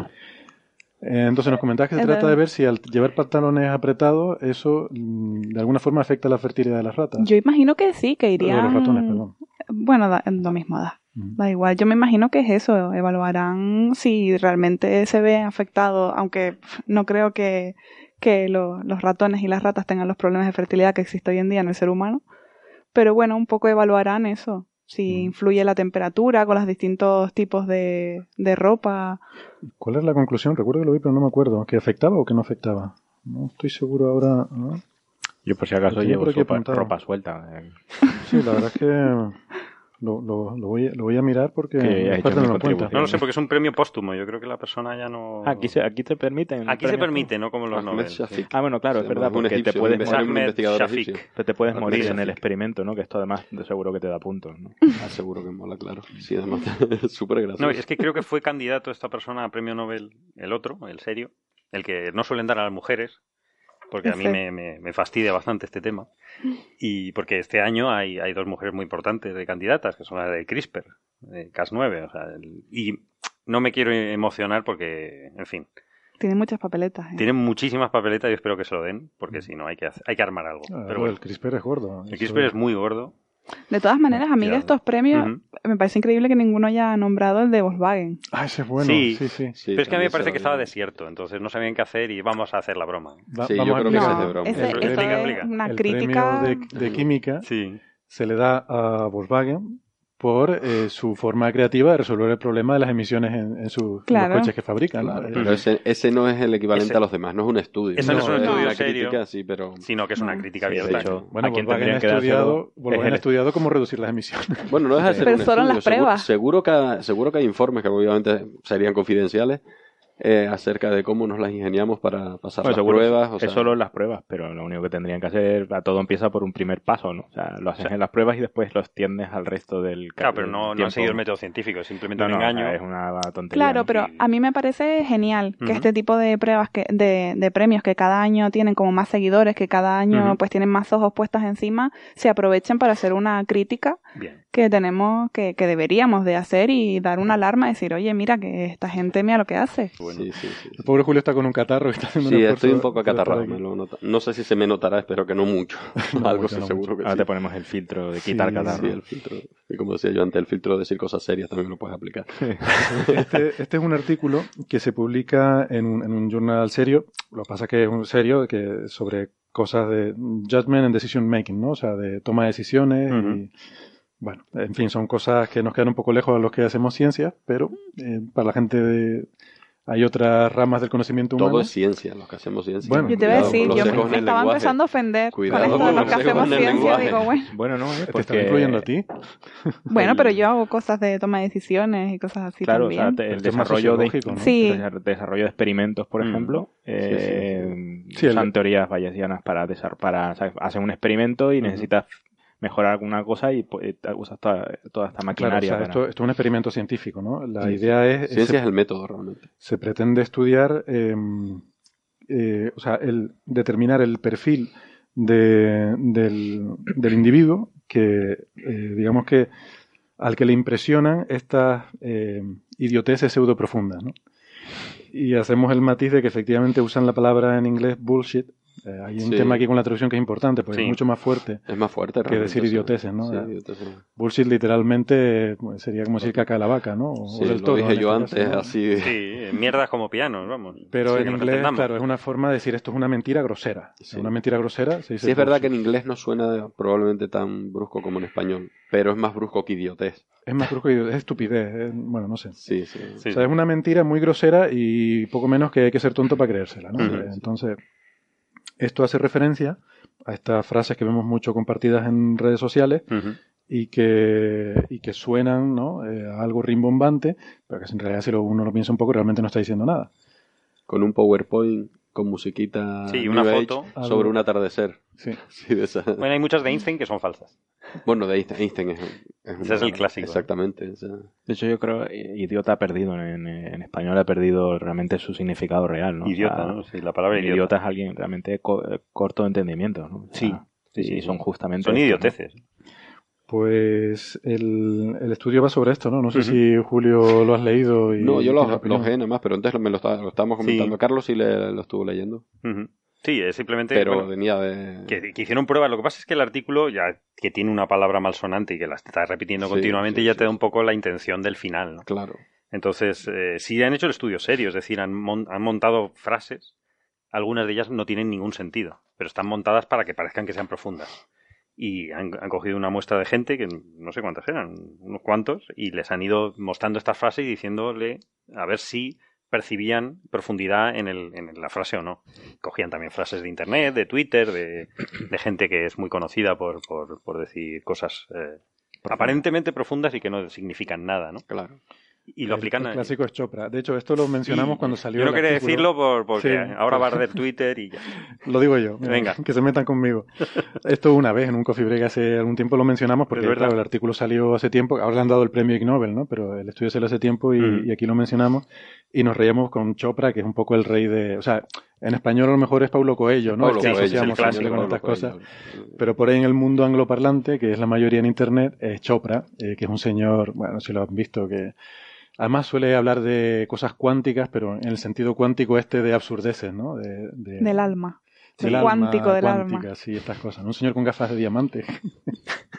Eh, entonces nos comentabas que se trata de ver si al llevar pantalones apretados eso mm, de alguna forma afecta la fertilidad de las ratas. Yo imagino que sí, que De irían... los ratones, perdón. Bueno, da, lo mismo da. Da igual, yo me imagino que es eso, evaluarán si realmente se ve afectado, aunque no creo que, que lo- los ratones y las ratas tengan los problemas de fertilidad que existe hoy en día en el ser humano, pero bueno, un poco evaluarán eso, si Mm. influye la temperatura con los distintos tipos de, de ropa. ¿Cuál es la conclusión? Recuerdo que lo vi, pero no me acuerdo. ¿Que afectaba o que no afectaba? No estoy seguro ahora. ¿no? Yo por si acaso llevo sopa- ropa suelta. eh, Sí, la verdad es que lo, lo, lo voy, a- lo voy a mirar porque cuenta. No lo sé, porque es un premio póstumo. Yo creo que la persona ya no... Aquí se, aquí te permiten. Aquí se permite, no como los Ahmed Nobel. Shafik. Ah, bueno, claro, es verdad, porque te puedes morir, pero te puedes Ahmed morir en el experimento, ¿no? Que esto además de seguro que te da puntos, ¿no? Ah, seguro que mola, claro. Sí, además es súper gracioso. No, es que creo que fue candidato esta persona a premio Nobel, el otro, el serio, el que no suelen dar a las mujeres, porque a mí me, me- me fastidia bastante este tema. Y porque este año hay, hay dos mujeres muy importantes de candidatas, que son las de CRISPR, de Cas9. O sea, el- y no me quiero emocionar porque, en fin, Tiene muchas papeletas. ¿eh? tienen muchísimas papeletas y espero que se lo den, porque si no hay que, hacer- hay que armar algo. Ah, Pero el bueno, CRISPR es gordo. el CRISPR es muy gordo. De todas maneras, a mí de Cuidado. estos premios me parece increíble que ninguno haya nombrado el de Volkswagen. Ah, ese es bueno. Sí. Sí, sí. Sí, Pero es que a mí me parece que estaba desierto, entonces no sabían qué hacer y vamos a hacer la broma. Va- Sí, yo vamos a creo que ese es de broma. ese- es una el crítica. premio de, de química Sí. se le da a Volkswagen por eh, su forma creativa de resolver el problema de las emisiones en, en sus Claro. los coches que fabrican. ¿no? Claro, Eh, pero ese, ese no es el equivalente Ese- a los demás, no es un estudio. Ese no es un estudio una serio. crítica, sí, pero... Sino que es una No. crítica Sí, de abierta. hecho, Bueno, Volkswagen ha que dárselo estudiado, es Volkswagen el- ha estudiado cómo reducir las emisiones. Bueno, no deja de ser Pero un estudio. las Seguro- pruebas. Seguro, que, seguro que hay informes que obviamente serían confidenciales eh, acerca de cómo nos las ingeniamos para pasar Bueno, las pruebas. o es sea, solo las pruebas, pero lo único que tendrían que hacer, a todo empieza por un primer paso, ¿no? O sea, lo haces en las pruebas y después lo extiendes al resto del Claro, pero no, no han seguido el método científico, es simplemente No, un no, engaño. es una tontería. Claro, ¿no? pero a mí me parece genial que este tipo de pruebas, que, de, de premios que cada año tienen como más seguidores, que cada año pues tienen más ojos puestas encima, se aprovechen para hacer una crítica Bien. que tenemos, que, que deberíamos de hacer y dar una alarma, decir, oye, mira que esta gente mira lo que hace. Sí, sí, sí. El pobre Julio está con un catarro y está haciendo Sí, estoy un poco acatarrado. me lo nota. No sé si se me notará, espero que no mucho. No Algo mucho, sí, no seguro que Ahora sí. te ponemos el filtro de quitar sí, catarro. Sí, el filtro. Y como decía yo antes, el filtro de decir cosas serias también lo puedes aplicar. Este, este es un artículo que se publica en un, en un journal serio. Lo que pasa que es un serio que sobre cosas de judgment and decision making, ¿no? O sea, de toma de decisiones Ujú. y bueno, en fin, son cosas que nos quedan un poco lejos a los que hacemos ciencia, pero eh, para la gente de, hay otras ramas del conocimiento humano. Todo es ciencia, los que hacemos ciencia. Bueno, Yo te voy a decir, yo me estaba lenguaje. empezando a ofender Cuidado con esto de los que hacemos ciencia, lenguaje. digo, bueno. Bueno, no, es Te porque... están incluyendo a ti. Bueno, pero yo hago cosas de toma de decisiones y cosas así Claro, o también. sea, te- Pero el desarrollo de. Sí. el desarrollo de experimentos, por Mm. ejemplo, eh, Sí, el- usan teorías bayesianas para desar- para o sea, hacen un experimento y necesitas mejorar alguna cosa y pues, te usas toda, toda esta Claro, o maquinaria. sea, para- esto, esto es un experimento científico, ¿no? La Sí. idea es... Ciencia se- es el método realmente. se pretende estudiar, eh, eh, o sea, el determinar el perfil de- del, del individuo que, eh, digamos que al que le impresionan estas eh, idioteces pseudo profundas, ¿no? Y hacemos el matiz de que efectivamente usan la palabra en inglés bullshit. Eh, hay un Sí. tema aquí con la traducción que es importante, porque Sí. es mucho más fuerte Es más fuerte, que decir idioteces, ¿no? Sí, idioteces. Bullshit literalmente pues, sería como decir caca de la vaca, ¿no? O, Sí, o del lo toro, dije yo este caso, antes, ¿no? así. Sí, mierdas como pianos, vamos. Pero Sí, en que inglés, entendamos. claro, es una forma de decir esto es una mentira grosera. Una mentira grosera se dice Sí, es verdad que en inglés no suena probablemente tan brusco como en español, pero es más brusco que idiotez. Es más brusco y es estupidez. es- bueno, no sé. Sí, sí. O sea, es una mentira muy grosera y poco menos que hay que ser tonto para creérsela, ¿no? Entonces, esto hace referencia a estas frases que vemos mucho compartidas en redes sociales y, que, y que suenan ¿no? Eh, a algo rimbombante, pero que en realidad si lo- uno lo piensa un poco realmente no está diciendo nada. Con un PowerPoint, con musiquita Sí, una foto. sobre un atardecer. Sí. de esa- Bueno, hay muchas de Einstein que son falsas. Bueno, de Einstein, Einstein es, es Ese es el clásico. Exactamente. o sea, De hecho, yo creo eh, idiota ha perdido en, en español, ha perdido realmente su significado real, ¿no? Idiota, ¿no? Sí, la palabra idiota. idiota. es alguien realmente co- corto de entendimiento, ¿no? O sea, Sí, sí, y sí. son justamente... Son idioteces. Pues el, el estudio va sobre esto, ¿no? No sé si Julio lo has leído. Y No, yo lo, lo sé nada más, pero antes me lo, está- lo estábamos Sí. comentando. Carlos sí le, lo estuvo leyendo. Ujú. Sí, es simplemente. Pero bueno, venía de... que, que hicieron pruebas. Lo que pasa es que el artículo, ya que tiene una palabra malsonante y que la está repitiendo Sí, continuamente, sí, ya sí, te da un poco la intención del final. ¿no? Claro. Entonces, eh, sí han hecho el estudio serio, es decir, han, mon- han montado frases, algunas de ellas no tienen ningún sentido, pero están montadas para que parezcan que sean profundas. Y han, han cogido una muestra de gente, que no sé cuántas eran, unos cuantos, y les han ido mostrando estas frases y diciéndole a ver si percibían profundidad en, el, en la frase o no. Cogían también frases de internet, de Twitter, de, de gente que es muy conocida por, por, por decir cosas eh, aparentemente profundas y que no significan nada, ¿no? Claro. Y lo aplican El, clásico es Chopra. De hecho, esto lo mencionamos Sí, cuando salió. Yo no quería decirlo por, porque Sí, ahora va a arder Twitter y ya. Lo digo yo. Venga. Que se metan conmigo. Esto una vez en un coffee break hace algún tiempo lo mencionamos porque verdad. claro, el artículo salió hace tiempo. Ahora le han dado el premio Ig Nobel, ¿no? Pero el estudio salió hace tiempo y, Mm. y aquí lo mencionamos. Y nos reíamos con Chopra, que es un poco el rey de. O sea, en español a lo mejor es Paulo Coelho, ¿no? Paulo el que Coelho, asociamos el siempre clásico con estas cosas. Pero por ahí en el mundo angloparlante, que es la mayoría en internet, es Chopra, eh, que es un señor, bueno, si lo han visto, que además suele hablar de cosas cuánticas, pero en el sentido cuántico este de absurdeces, ¿no? De, de- Del alma. del Del alma cuántico del cuántica, alma. Sí, estas cosas. ¿no? Un señor con gafas de diamante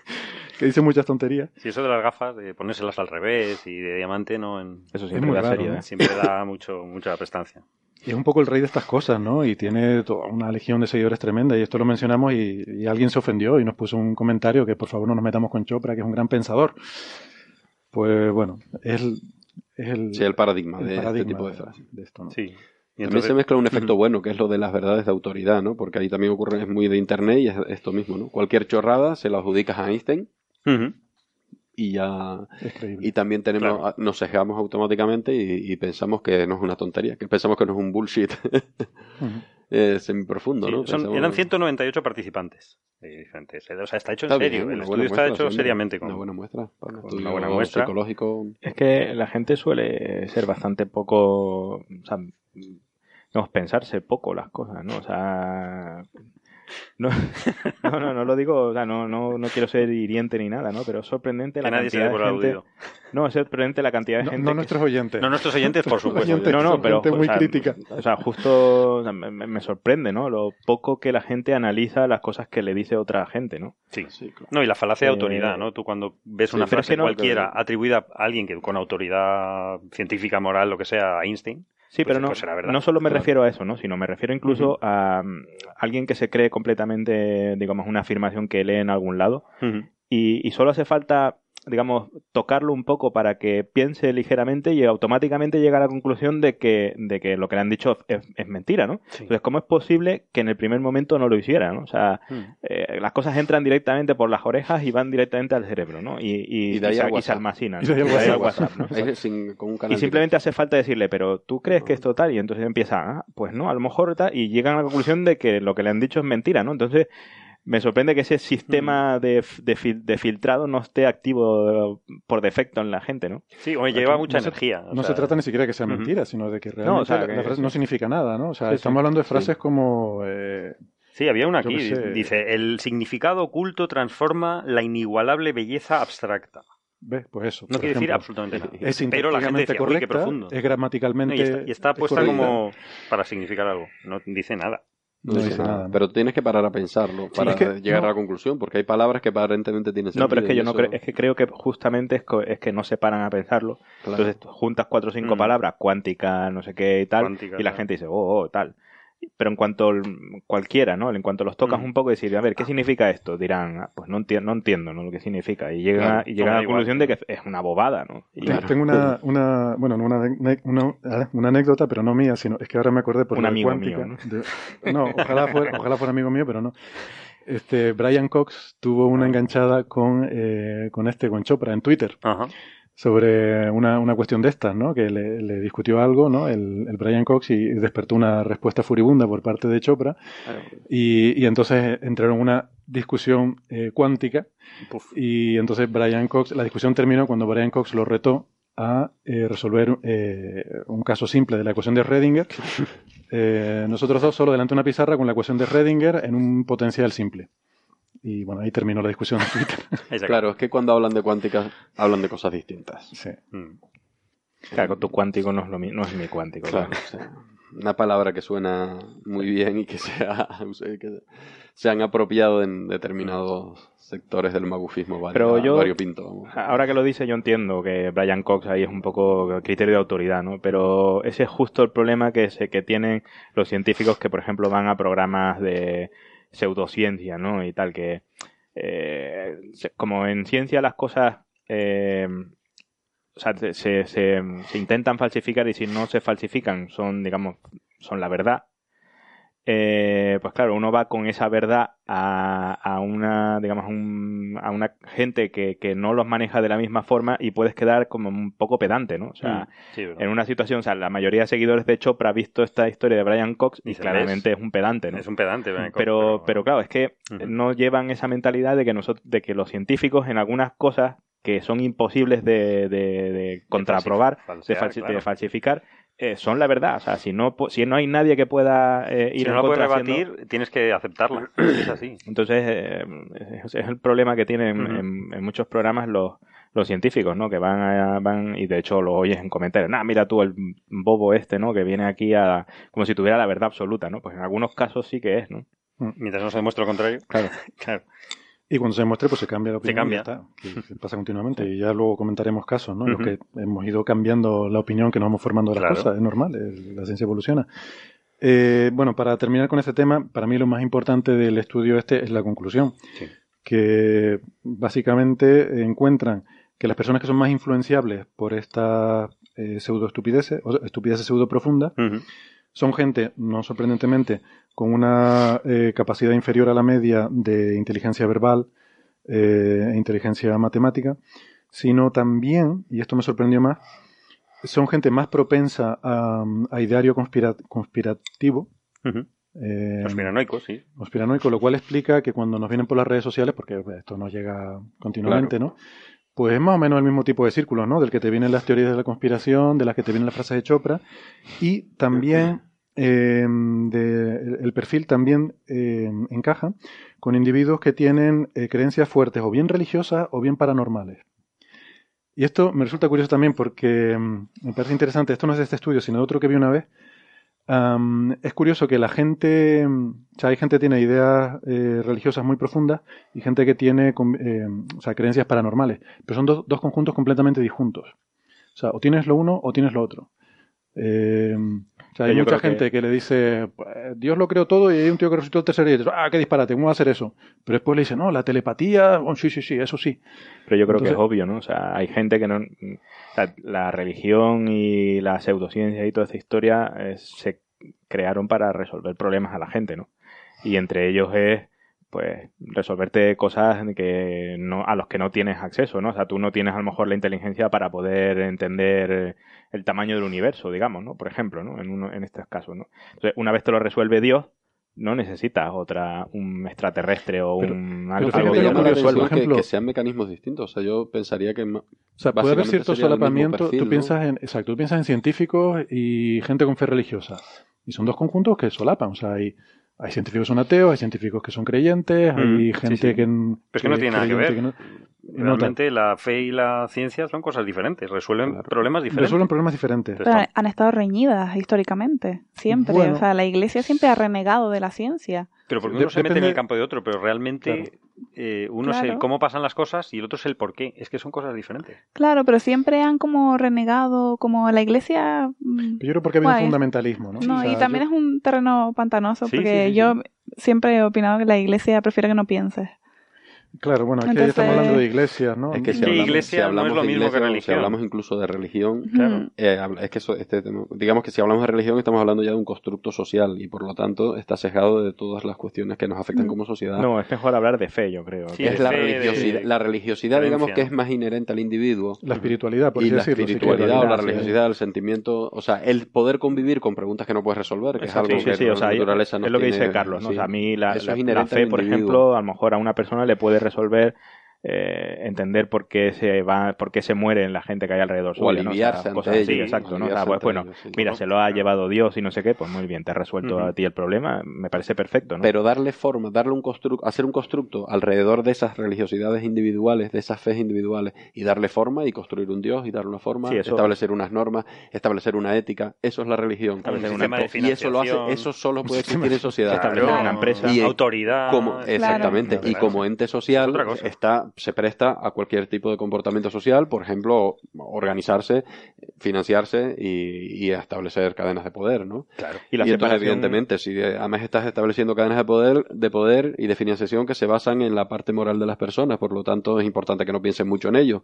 que dice muchas tonterías. Si eso de las gafas, de ponérselas al revés y de diamante, no en... Eso siempre muy da raro, serio, ¿eh? Siempre da mucho, mucha prestancia. Y es un poco el rey de estas cosas, ¿no? Y tiene toda una legión de seguidores tremenda. Y esto lo mencionamos y, y alguien se ofendió y nos puso un comentario que por favor no nos metamos con Chopra, que es un gran pensador. Pues bueno, es el, es el, Sí, el paradigma el de este tipo de de- frases. de esto, ¿no? Sí. Y También entonces- se mezcla un efecto bueno, que es lo de las verdades de autoridad, ¿no? Porque ahí también ocurre, es muy de internet y es esto mismo, ¿no? Cualquier chorrada se la adjudicas a Einstein Ujú. y ya... Y también tenemos, Claro. nos sesgamos automáticamente y, y pensamos que no es una tontería, que pensamos que no es un bullshit Ujú. eh, semiprofundo, Sí, ¿no? son- Pensamos- eran 198 participantes eh, diferentes. O sea, está hecho en Está serio. el estudio está muestra, hecho sí, seriamente. Con... Una buena muestra, para un una buena muestra. psicológico. Es que la gente suele ser bastante poco, o sea, digamos, pensarse poco las cosas, ¿no? O sea, no, no, no, no lo digo, o sea, no, no, no quiero ser hiriente ni nada, ¿no? Pero es sorprendente Que la nadie se cantidad dé por de gente. aludido. No, es sorprendente la cantidad de No, gente. no que- nuestros oyentes. No nuestros oyentes, por supuesto. Oyentes. no, no, pero gente muy o sea, crítica. O sea, justo o sea, me, sorprende, ¿no? Lo poco que la gente analiza las cosas que le dice otra gente, ¿no? Sí. Sí, claro. No, y la falacia de Eh, autoridad, ¿no? Tú cuando ves sí, una frase que no- cualquiera atribuida a alguien que con autoridad científica, moral, lo que sea, a Einstein, Sí, Pues- pero no, pues será verdad. no solo me Claro. refiero a eso, ¿no? Sino me refiero incluso a mm, alguien que se cree completamente, digamos, una afirmación que lee en algún lado y solo hace falta, digamos, tocarlo un poco para que piense ligeramente y automáticamente llega a la conclusión de que, de que lo que le han dicho es, es mentira, ¿no? Sí. Entonces, ¿cómo es posible que en el primer momento no lo hiciera, ¿no? O sea, Mm. eh, las cosas entran directamente por las orejas y van directamente al cerebro, ¿no? Y, y, Y se, almacinan. Y simplemente hace falta decirle, pero ¿tú crees que es total? Y entonces empieza, ah, pues no, a lo mejor tal, y llegan a la conclusión de que lo que le han dicho es mentira, ¿no? Entonces me sorprende que ese Mm. sistema de, de, fil- de filtrado no esté activo eh, por defecto en la gente, ¿no? Sí, o lleva mucha no se- energía. o No sea, se trata ni siquiera de que sea mentira, sino de que realmente o sea, la- que- la frase sí. no significa nada, ¿no? O sea, Sí, sí. estamos hablando de frases como... eh, Sí, había una aquí. Dice, el significado oculto transforma la inigualable belleza abstracta. ¿Ves? Pues eso. No quiere decir absolutamente nada. Es pero la gente decía, qué correcta, profundo. es gramaticalmente No, y está, y está puesta correcta. como para significar algo. No dice nada. No, dice nada. Pero tienes que parar a pensarlo para es que llegar no- a la conclusión, porque hay palabras que aparentemente tienen sentido. No, pero es que yo no creo, es que creo que justamente es, co- es que no se paran a pensarlo. Claro. Entonces juntas cuatro o cinco Mm. palabras, cuántica, no sé qué y tal, Cuántica, y la claro. gente dice, oh, oh, tal. Pero en cuanto el- cualquiera, ¿no? En cuanto los tocas Mm. un poco y decir, a ver, ¿qué significa esto? Dirán, "Ah, pues no, enti- no entiendo ¿no? lo que significa. Y llegan, Claro, a, y llegan a la igual. conclusión de que es una bobada, ¿no? Y- Tengo una, una bueno, no una, una, ah, una anécdota, pero no mía, sino es que ahora me acordé por Un amigo cuántica. mío, de- ¿no? ojalá fuera, ojalá fuera amigo mío, pero no. Este, Brian Cox tuvo una enganchada con, eh, con este, con Chopra en Twitter. Ajá. Sobre una, una cuestión de estas, ¿no? Que le, le discutió algo, ¿no? El, el Brian Cox y despertó una respuesta furibunda por parte de Chopra y, y entonces entraron en una discusión eh, cuántica y entonces Brian Cox, la discusión terminó cuando Brian Cox lo retó a eh, resolver eh, un caso simple de la ecuación de Schrödinger. Eh, nosotros dos solo delante de una pizarra con la ecuación de Schrödinger en un potencial simple. Y bueno, ahí terminó la discusión en Twitter. Claro, es que cuando hablan de cuántica, hablan de cosas distintas. Sí. Mm. Claro, tu cuántico no es, lo mi- no es mi cuántico. Claro, claro. o sea, una palabra que suena muy bien y que se, ha- que se han apropiado en determinados sectores del magufismo vario, Pero yo, variopinto, vamos. ahora que lo dice, yo entiendo que Brian Cox ahí es un poco criterio de autoridad, ¿no? Pero ese es justo el problema que, se, que tienen los científicos que, por ejemplo, van a programas de pseudociencia, ¿no? Y tal, que eh, como en ciencia las cosas... eh, o sea, se, se, se- se intentan falsificar y si no se falsifican son, digamos, son la verdad. Eh, pues claro, uno va con esa verdad a, a una, digamos, un- a una gente que, que no los maneja de la misma forma y puedes quedar como un poco pedante, ¿no? O sea, Mm, sí, en una situación, o sea, la mayoría de seguidores de Chopra ha visto esta historia de Brian Cox y claramente ¿ves? es un pedante, ¿no? Es un pedante, Brian Cox, pero, pero claro, es que no llevan esa mentalidad de que nosotros, de que los científicos en algunas cosas que son imposibles de, de- de contraprobar, de, falsear, falsi- claro. de falsificar, eh, son la verdad. O sea, si no, si no hay nadie que pueda eh, ir Si en no la puedes haciendo- rebatir, tienes que aceptarla. Es así. entonces, eh, es el problema que tienen en, en muchos programas los, los científicos, ¿no? Que van, a- van y de hecho lo oyes en comentarios. Nah, mira tú el bobo este, ¿no? Que viene aquí a como si tuviera la verdad absoluta, ¿no? Pues en algunos casos sí que es, ¿no? Mientras no se demuestre lo contrario. Claro. claro. Y cuando se demuestre, pues se cambia la opinión. cambia. y está, que- pasa continuamente. Y ya luego comentaremos casos, ¿no? En Ujú. los que hemos ido cambiando la opinión que nos vamos formando de las Claro. cosas. Es normal, la ciencia evoluciona. Eh, bueno, para terminar con este tema, para mí lo más importante del estudio este es la conclusión. Sí. Que básicamente encuentran que las personas que son más influenciables por estas eh, pseudo estupideces, o estupideces pseudo profundas, Ujú. Son gente, no sorprendentemente, con una eh, capacidad inferior a la media de inteligencia verbal eh, e inteligencia matemática, sino también, y esto me sorprendió más, son gente más propensa a, a ideario conspira- conspirativo. Eh, Conspiranoico, sí. conspiranoico, lo cual explica que cuando nos vienen por las redes sociales, porque pues, esto nos llega continuamente, ¿no? Pues es más o menos el mismo tipo de círculo, ¿no? Del que te vienen las teorías de la conspiración, de las que te vienen las frases de Chopra, y también eh, de- el- el perfil también eh, encaja con individuos que tienen eh, creencias fuertes, o bien religiosas o bien paranormales. Y esto me resulta curioso también porque mm, me parece interesante, esto no es de este estudio, sino de otro que vi una vez, Es curioso que la gente, o sea, hay gente que tiene ideas eh, religiosas muy profundas y gente que tiene eh, o sea, creencias paranormales, pero son dos- conjuntos completamente disjuntos. O sea, o tienes lo uno o tienes lo otro. Eh, o sea, hay mucha que- gente que... le dice, "Pues, Dios lo creó todo y hay un tío que resucitó el tercer día y dices, ah, qué disparate, ¿cómo va a hacer eso? Pero después le dice, no, la telepatía, oh, sí, sí, sí, eso sí. Pero yo creo que es obvio, ¿no? O sea, hay gente que no... o sea, la religión y la pseudociencia y toda esta historia eh, se crearon para resolver problemas a la gente, ¿no? Y entre ellos es, pues, resolverte cosas que no, a los que no tienes acceso, ¿no? O sea, tú no tienes a lo mejor la inteligencia para poder entender el tamaño del universo, digamos, ¿no? Por ejemplo, ¿no? En, uno, en estos casos, ¿no? Entonces, una vez te lo resuelve Dios, no necesitas otra, un extraterrestre o Pero- un pero algo, que por ejemplo- que, que sean mecanismos distintos. O sea, yo pensaría que... O sea, puede haber cierto solapamiento. perfil, tú ¿no? piensas en, exacto, tú piensas en científicos y gente con fe religiosa. Y son dos conjuntos que solapan. O sea, hay, hay científicos que son ateos, hay científicos que son creyentes, hay Mm, gente sí, sí. que. Pero es que no tiene nada que ver. no- realmente la fe y la ciencia son cosas diferentes, resuelven problemas diferentes. Resuelven problemas diferentes. Pero han estado reñidas históricamente, siempre. Bueno. O sea, la iglesia siempre ha renegado de la ciencia. Pero porque De- uno se mete en el campo de otro, pero realmente eh, uno es el Claro. cómo pasan las cosas y el otro es el por qué. Es que son cosas diferentes. Claro, pero siempre han como renegado, como la iglesia... mm, Yo creo porque ha habido un fundamentalismo, ¿no? No, O sea, y también yo- es un terreno pantanoso, Sí, porque sí, sí, yo siempre he opinado que la iglesia prefiere que no pienses. Claro, bueno, aquí ya estamos Entonces- hablando de iglesias, ¿no? Es que si Sí, hablamos, iglesia si hablamos no es lo de mismo que iglesia Si religión. hablamos incluso de religión, Claro. eh, es que eso, este digamos que si hablamos de religión estamos hablando ya de un constructo social y por lo tanto está sesgado de todas las cuestiones que nos afectan como sociedad. No, es mejor hablar de fe, yo creo. es la religiosidad, la religiosidad digamos que es más inherente al individuo. La espiritualidad, por y así la decirlo, si espiritualidad o la sí. religiosidad, el sentimiento, o sea, el poder convivir con preguntas que no puedes resolver, que Exacto, es algo sí, que sí, o sea, naturaleza es nos lo que tiene- dice Carlos, ¿no? sí. O sea, a mí la, Eso la- es la fe, por ejemplo, a lo mejor a una persona le puede resolver eh, entender por qué se va, por qué se muere la gente que hay alrededor O suya, ¿no? aliviarse ante cosas así, exacto, ¿no? O sea, aliviarse pues bueno, sí. mira, se lo ha llevado Dios y no sé qué, pues muy bien, te ha resuelto a ti el problema, me parece perfecto, ¿no? Pero darle forma, darle un constructo, hacer un constructo alrededor de esas religiosidades individuales, de esas fes individuales, y darle forma y construir un Dios y darle una forma, Sí, eso- establecer unas normas, establecer una ética, eso es la religión. Establecer Un de y eso lo hace, eso solo puede existir en sociedad. Establecer una empresa. Y, autoridad. como, exactamente, Claro. y como ente social está, se presta a cualquier tipo de comportamiento social, por ejemplo, organizarse, financiarse y, y establecer cadenas de poder, ¿no? Claro. Y la entonces, separación- evidentemente, si además estás estableciendo cadenas de poder, de poder y de financiación que se basan en la parte moral de las personas, por lo tanto es importante que no piensen mucho en ello,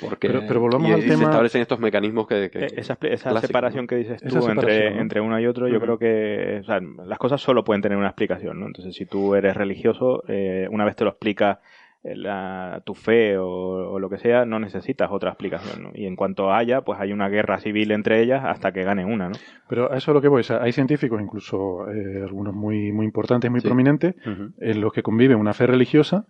porque Pero- pero volvamos y- al y se establecen estos mecanismos que, que- Eh, esa, separación ¿no? que dices tú entre, ¿no? entre uno y otro, yo creo que o sea, las cosas solo pueden tener una explicación, ¿no? Entonces, si tú eres religioso, eh, una vez te lo explica la- tu fe o, o lo que sea, no necesitas otra explicación, ¿no? Y en cuanto haya, pues hay una guerra civil entre ellas hasta que gane una, ¿no? Pero a eso es lo que voy. O sea, hay científicos, incluso eh, algunos muy, muy importantes, muy Sí. prominentes, en los que convive una fe religiosa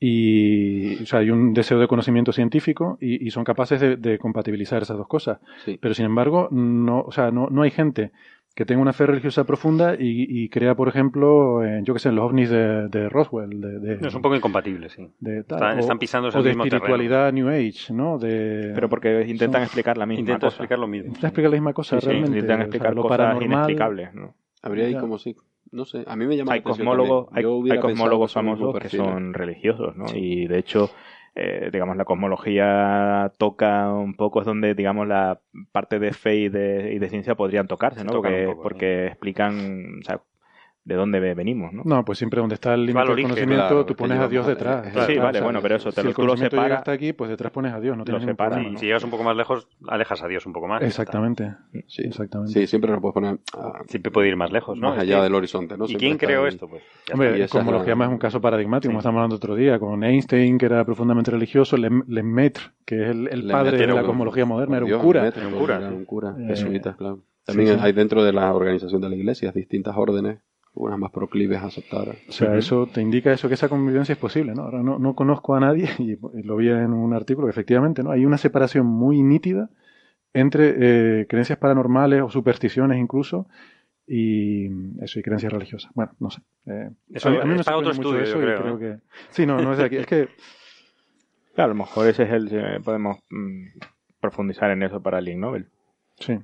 y o sea, hay un deseo de conocimiento científico y, y son capaces de, de compatibilizar esas dos cosas. Sí. Pero sin embargo, no, o sea, no, no hay gente que tenga una fe religiosa profunda y, y crea, por ejemplo, eh, yo que sé, los ovnis de, de Roswell, de, de- Es un poco incompatible, sí. de tal, Están, o- están pisando o el de mismo espiritualidad New Age, ¿no? De, Pero porque intentan son- explicar la misma Intenta cosa. explicar lo mismo. Intenta explicar la misma cosa Sí, sí, realmente. intentan o sea, explicar lo cosas paranormal- inexplicables, ¿no? habría ahí Ya. como sí, no sé, a mí me llama hay la atención cosmólogos, hay, hay cosmólogos famosos que son religiosos, ¿no? Y de hecho, eh, digamos, la cosmología toca un poco, es donde, digamos, la parte de fe y de, y de ciencia podrían tocarse, Se ¿no? Porque, porque explican, o sea, de dónde ve- venimos, ¿no? No, pues siempre donde está el límite del conocimiento, claro, tú pones a Dios a- detrás. Claro, sí, vale, o sea, bueno, pero eso, te si lo, el tú lo conocimiento llega separas. hasta aquí, pues detrás pones a Dios, no Lo tienes ningún separas, problema. Y si llegas un poco más lejos, alejas a Dios un poco más. Exactamente, Sí. exactamente. Sí, siempre lo puedes poner ah, Siempre puede ir más lejos, ¿no? más Es allá del horizonte, ¿no? ¿Y Siempre quién creó esto? Pues Hombre, como es lo que llamas un caso paradigmático, Sí. como estamos hablando otro día, con Einstein, que era profundamente religioso, Lem- Lemaitre, que es el, el padre de la cosmología moderna, era un cura. Era un cura, era sí. un cura, Eh, jesuita, claro. También hay dentro de la organización de la iglesia distintas órdenes, algunas más proclives a aceptar. O sea, eso te indica eso que esa convivencia es posible, ¿no? Ahora no, no conozco a nadie, y lo vi en un artículo, que efectivamente, ¿no? Hay una separación muy nítida entre eh, creencias paranormales o supersticiones incluso, y eso, y creencias religiosas. Bueno, no sé. Eh, Eso a mí- a mí es me para otro estudio, yo eso y creo, que... Sí, no, no es de aquí. Es que Claro, a lo mejor ese es el. eh, podemos mm, profundizar en eso para el Ig Nobel. Sí.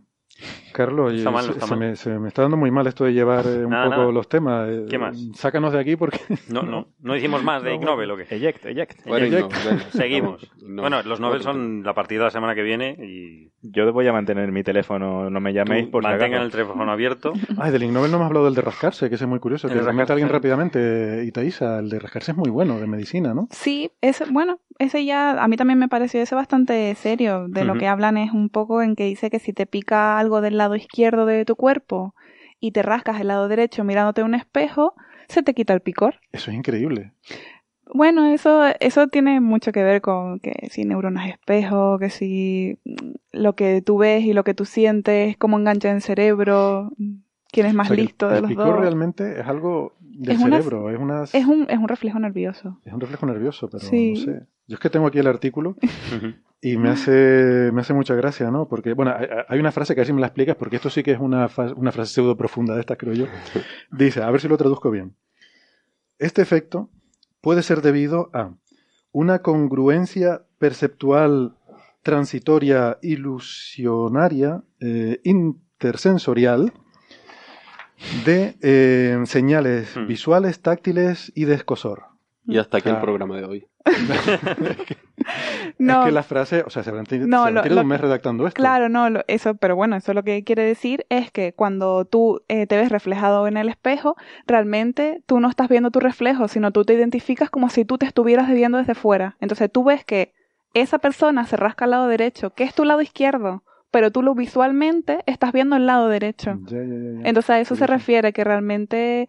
Carlos, Está mal, se, está se mal. me, se me está dando muy mal esto de llevar eh, un Nada, poco nada. los temas. Eh, ¿Qué más? Sácanos de aquí porque... No, no, no hicimos más de No, Ig Nobel o qué. Eject, eject. Eject. no, bueno, Seguimos. no, bueno, los Nobel son la partida de la semana que viene y Yo voy a mantener mi teléfono, no me llaméis por mantengan el teléfono abierto. Ay, del Ig Nobel no me has hablado del de rascarse, que ese es muy curioso. El Que de comenta alguien rascarse. rápidamente, Itaísa, el de rascarse es muy bueno, de medicina, ¿no? Sí, ese, bueno, ese ya, a mí también me pareció ese bastante serio. De lo que hablan es un poco en que dice que si te pica algo del lado izquierdo de tu cuerpo y te rascas el lado derecho mirándote a un espejo, se te quita el picor. Eso es increíble. Bueno, eso, eso tiene mucho que ver con que si neuronas espejo, que si lo que tú ves y lo que tú sientes, cómo engancha en el cerebro, quién es más O sea, listo de el los picor dos. realmente es algo del Es una- cerebro, es, una, Es un, es un reflejo nervioso. es un reflejo nervioso, pero Sí. no sé. Yo es que tengo aquí el artículo y me hace, me hace mucha gracia, ¿no? Porque, bueno, hay, una frase que a ver si me la explicas, porque esto sí que es una frase pseudo profunda de estas, creo yo. Dice, a ver si lo traduzco bien. Este efecto puede ser debido a una congruencia perceptual transitoria ilusionaria eh, intersensorial de eh, señales Hmm. visuales, táctiles y de escosor. Y hasta aquí el programa de hoy. No, es que la frase, o sea, se habrán, No, se lo- lo un mes redactando esto. Claro, no, lo- eso, pero bueno, eso lo que quiere decir es que cuando tú eh, te ves reflejado en el espejo, realmente tú no estás viendo tu reflejo, sino tú te identificas como si tú te estuvieras viendo desde fuera. Entonces tú ves que esa persona se rasca al lado derecho, que es tu lado izquierdo, pero tú lo visualmente estás viendo el lado derecho. Ya, ya. Entonces a eso se refiere, que realmente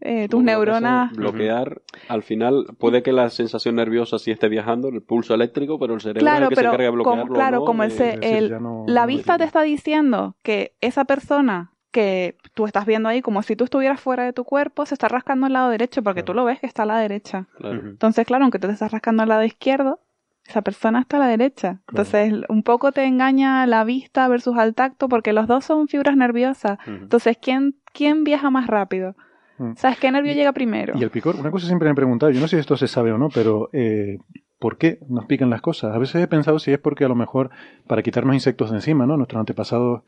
eh, tus neuronas... Bloquear, al final, puede que la sensación nerviosa sí esté viajando, el pulso eléctrico, pero el cerebro es Claro, el que se encarga de bloquearlo. como, claro, ¿no? como el, Es el- no- la no vista te está diciendo que esa persona que tú estás viendo ahí como si tú estuvieras fuera de tu cuerpo se está rascando al lado derecho porque tú lo ves que está a la derecha. Claro. Entonces, claro, aunque tú te estás rascando al lado izquierdo, esa persona está a la derecha. Entonces, un poco te engaña la vista versus al tacto porque los dos son fibras nerviosas. Entonces, ¿quién, quién viaja más rápido? Mm. ¿Sabes qué nervio Y- llega primero? Y el picor, una cosa siempre me he preguntado, yo no sé si esto se sabe o no, pero eh, ¿por qué nos pican las cosas? A veces he pensado si es porque a lo mejor para quitarnos insectos de encima, ¿no? Nuestros antepasados...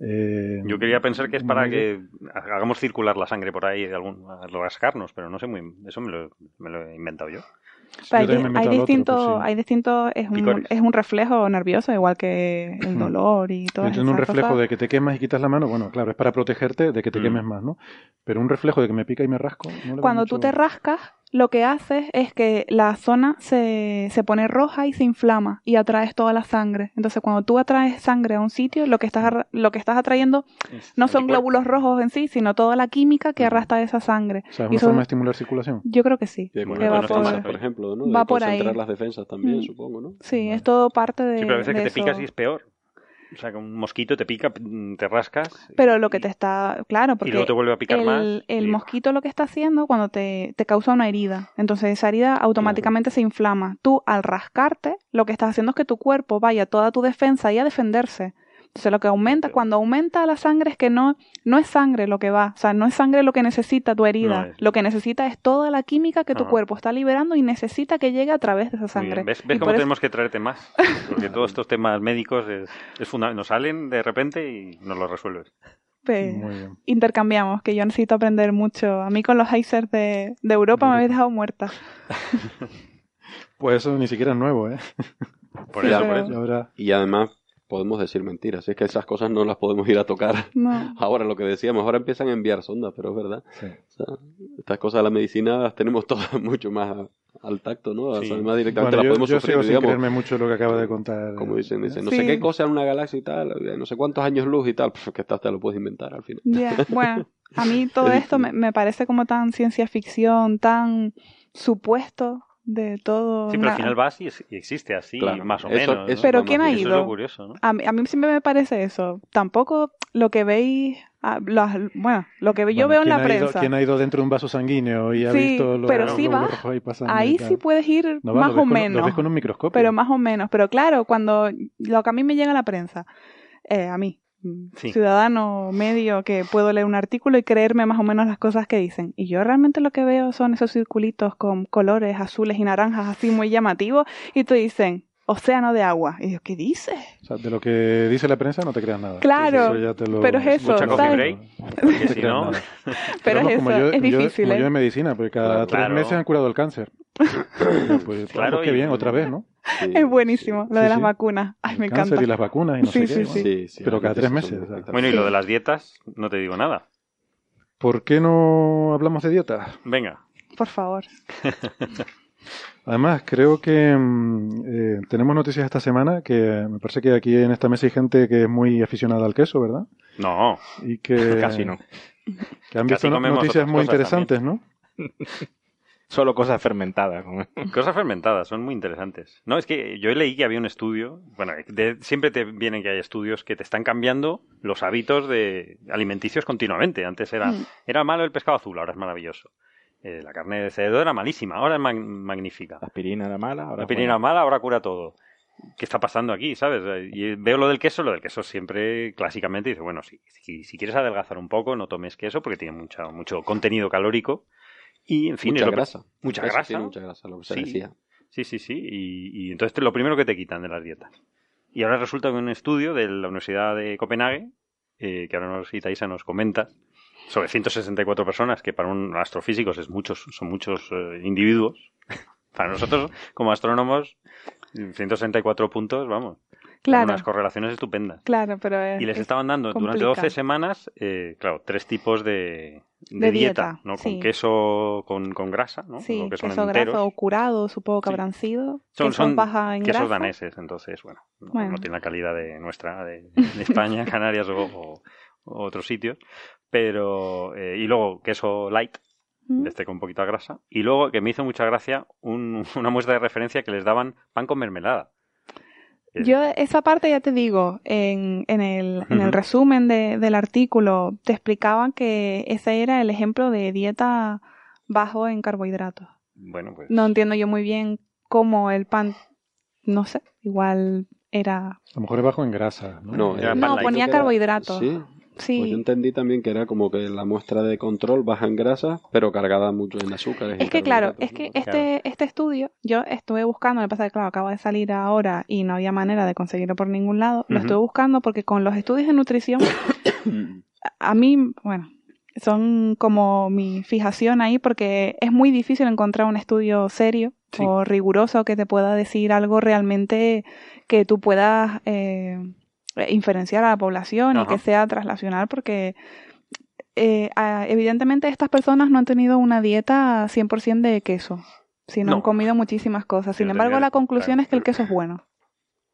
eh, Yo quería pensar que es para que hagamos circular la sangre por ahí de algún, al rascarnos, pero no sé muy. Eso me lo, me lo he inventado yo. Pero hay, distintos, pues sí. hay distintos, es un, es un reflejo nervioso, igual que el dolor y todo Tiene un reflejo de que te quemas y quitas la mano, bueno, claro, es para protegerte de que te Mm. quemes más, ¿no? Pero un reflejo de que me pica y me rasco. no le veo Cuando mucho- tú te rascas, lo que haces es que la zona se, se pone roja y se inflama y atraes toda la sangre. Entonces, cuando tú atraes sangre a un sitio, lo que estás, arra- lo que estás atrayendo no son glóbulos rojos en sí, sino toda la química que arrastra esa sangre. O sea, es una eso- forma de estimular circulación. Yo creo que sí. Y de que va por- defensas, por ejemplo, ¿no? De va por ahí. las defensas también, Mm. supongo, ¿no? Sí, es todo parte de, Sí, pero a veces de que te eso. picas y es peor. O sea, que un mosquito te pica, mm, te rascas. Pero lo que te está, claro, porque y luego te vuelve a picar el, más. el y- mosquito lo que está haciendo cuando te, te causa una herida. Entonces esa herida automáticamente se inflama. Tú al rascarte, lo que estás haciendo es que tu cuerpo vaya toda tu defensa ahí a defenderse. Entonces lo que aumenta, cuando aumenta la sangre es que no, no es sangre lo que va, o sea, no es sangre lo que necesita tu herida, No es. lo que necesita es toda la química que tu Ajá. cuerpo está liberando y necesita que llegue a través de esa sangre. ¿Ves, ves cómo eso- tenemos que traerte más? Porque todos estos temas médicos es, es funda- nos salen de repente y nos los resuelves. pues, Muy bien. intercambiamos, que yo necesito aprender mucho. A mí con los Geysers de, de Europa me habéis dejado muerta. Pues eso ni siquiera es nuevo, ¿eh? Por Sí, eso, pero- por eso. Y además podemos decir mentiras, es que esas cosas no las podemos ir a tocar. No. Ahora lo que decíamos, ahora empiezan a enviar sondas, pero es verdad. sí. O sea, estas cosas de la medicina las tenemos todas mucho más al tacto, ¿no? O sea, Sí. Además directamente Bueno, las yo, podemos yo sufrir, sigo sin digamos. creerme mucho lo que acaba de contar. Como dicen, dicen, no Sí. sé qué cosa en una galaxia y tal, eh, no sé cuántos años luz y tal, pues que estás te lo puedes inventar al final. Ya, Bueno, a mí todo Es esto me, me parece como tan ciencia ficción, tan supuesto de todo. Sí, pero una- al final vas y, es- y existe así, Claro. más o Eso- menos. Pero ¿quién ha Eso es ido? lo curioso, ¿no? A mí, a mí siempre me parece eso. Tampoco lo que veis, ah, las- bueno, lo que yo Bueno, veo en ¿quién la ha ido- prensa. ¿Quién ha ido dentro de un vaso sanguíneo y ha Sí, visto los, pero los sí glóbulos va. rojos ahí pasando? Ahí sí puedes ir No más lo o con- menos. Lo ves con un microscopio. Pero más o menos. Pero claro, cuando lo que a mí me llega a la prensa, eh, a mí, Sí. ciudadano medio, que puedo leer un artículo y creerme más o menos las cosas que dicen. Y yo realmente lo que veo son esos circulitos con colores azules y naranjas así muy llamativos y te dicen, océano de agua. Y yo, ¿qué dices? O sea, de lo que dice la prensa no te creas nada. Claro, Eso ya te lo- pero es eso, Mucha coffee ¿sabes? break, No porque te si no... Pero es eso, yo, es yo- difícil, como ¿eh? yo en medicina, porque cada Claro. tres meses han curado el cáncer. pues, Claro, pues qué y- bien, otra vez, ¿no? Sí, Es buenísimo, lo Sí, de las sí. vacunas. Ay, me el cáncer encanta. y las vacunas y no Sí, sé sí, qué. sí. ¿no? Sí, sí, Pero cada tres meses. son o sea. espectaculares. Bueno, y lo de las dietas, no te digo nada. ¿Por qué no hablamos de dieta? Venga. Por favor. Además, creo que mm, eh, tenemos noticias esta semana que me parece que aquí en esta mesa hay gente que es muy aficionada al queso, ¿verdad? No, Y que, Casi no. que han Casi visto no- noticias muy interesantes, ¿no? Solo cosas fermentadas. cosas fermentadas, son muy interesantes. No, es que yo leí que había un estudio, bueno, de- siempre te vienen que hay estudios que te están cambiando los hábitos de alimenticios continuamente. Antes era, Mm. era malo el pescado azul, ahora es maravilloso. Eh, la carne de cerdo era malísima, ahora es mag- magnífica. La aspirina era mala. Ahora La es pirina buena. mala ahora cura todo. ¿Qué está pasando aquí, sabes? Y veo lo del queso, lo del queso siempre clásicamente dice, bueno, si, si, si quieres adelgazar un poco, no tomes queso porque tiene mucho, mucho contenido calórico. Y, en fin, mucha lo- grasa. Mucha Eso grasa. tiene mucha grasa, lo que se Sí. decía. Sí, sí, sí. Y, y entonces lo primero que te quitan de las dietas. Y ahora resulta que un estudio de la Universidad de Copenhague, eh, que ahora nos, Itaísa nos comenta, sobre 164 personas, que para un astrofísicos es muchos, son muchos eh, individuos. para nosotros, como astrónomos, 164 puntos, vamos. Claro. Unas correlaciones estupendas. Claro, pero es, Y les es estaban dando durante complicado. 12 semanas, eh, claro, tres tipos de, de De dieta, dieta, ¿no? sí. Con queso, con, con grasa, ¿no? Sí, que son queso enteros. graso o curado, supongo que habrán sido. Son, queso son baja en quesos grasa. daneses, entonces, bueno, no, Bueno. no tiene la calidad de nuestra, de, de España, Canarias o, o- o otros sitios. Pero, eh, y luego queso light, de este con de grasa. Y luego, que me hizo mucha gracia, un- una muestra de referencia que les daban pan con mermelada. Yo esa parte ya te digo, en, en, el, en el resumen de- del artículo te explicaban que ese era el ejemplo de dieta bajo en carbohidratos. Bueno, pues. No entiendo yo muy bien cómo el pan, no sé, igual era... A lo mejor es bajo en grasa, ¿no? No, Era eh, No, light. ponía carbohidratos. Sí. Sí. Pues yo entendí también que era como que la muestra de control baja en grasa, pero cargada mucho en azúcares. Es que claro, es que ¿no? este, este estudio, yo estuve buscando, me pasa que claro, acaba de salir ahora y no había manera de conseguirlo por ningún lado, lo estuve buscando porque con los estudios de nutrición, a- a mí, bueno, son como mi fijación ahí porque es muy difícil encontrar un estudio serio Sí. o riguroso que te pueda decir algo realmente que tú puedas eh, inferenciar a la población y que sea traslacional porque eh, evidentemente estas personas no han tenido una dieta 100% de queso, sino No. han comido muchísimas cosas. Sin embargo, tenía- la conclusión claro. es que el queso es bueno.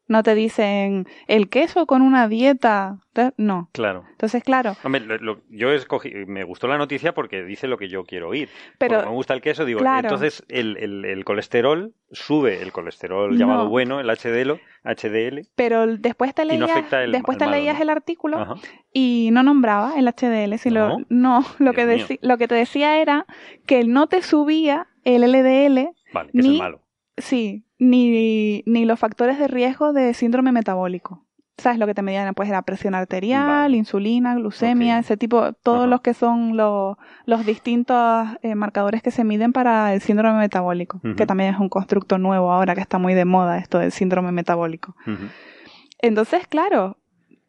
No te dicen el queso con una dieta, no. Claro. Entonces, claro, Hombre, lo- lo- yo escogí, me gustó la noticia porque dice lo que yo quiero oír. pero Porque me gusta el queso, digo, claro. entonces el, el- el colesterol sube, el colesterol No. llamado bueno, el HDL, HDL, pero después te Y no leías, afecta el- después te malo, leías ¿no? el artículo Ajá. y no nombraba el HDL, sino ¿No? no, lo Dios que deci- lo que te decía era que no te subía el LDL, vale, que es el Ni- malo. sí, ni, ni los factores de riesgo de síndrome metabólico. ¿Sabes lo que te medían? Pues era presión arterial, Vale. insulina, glucemia, ese tipo, todos los que son los, los distintos eh, marcadores que se miden para el síndrome metabólico, que también es un constructo nuevo ahora que está muy de moda esto del síndrome metabólico. Entonces, claro,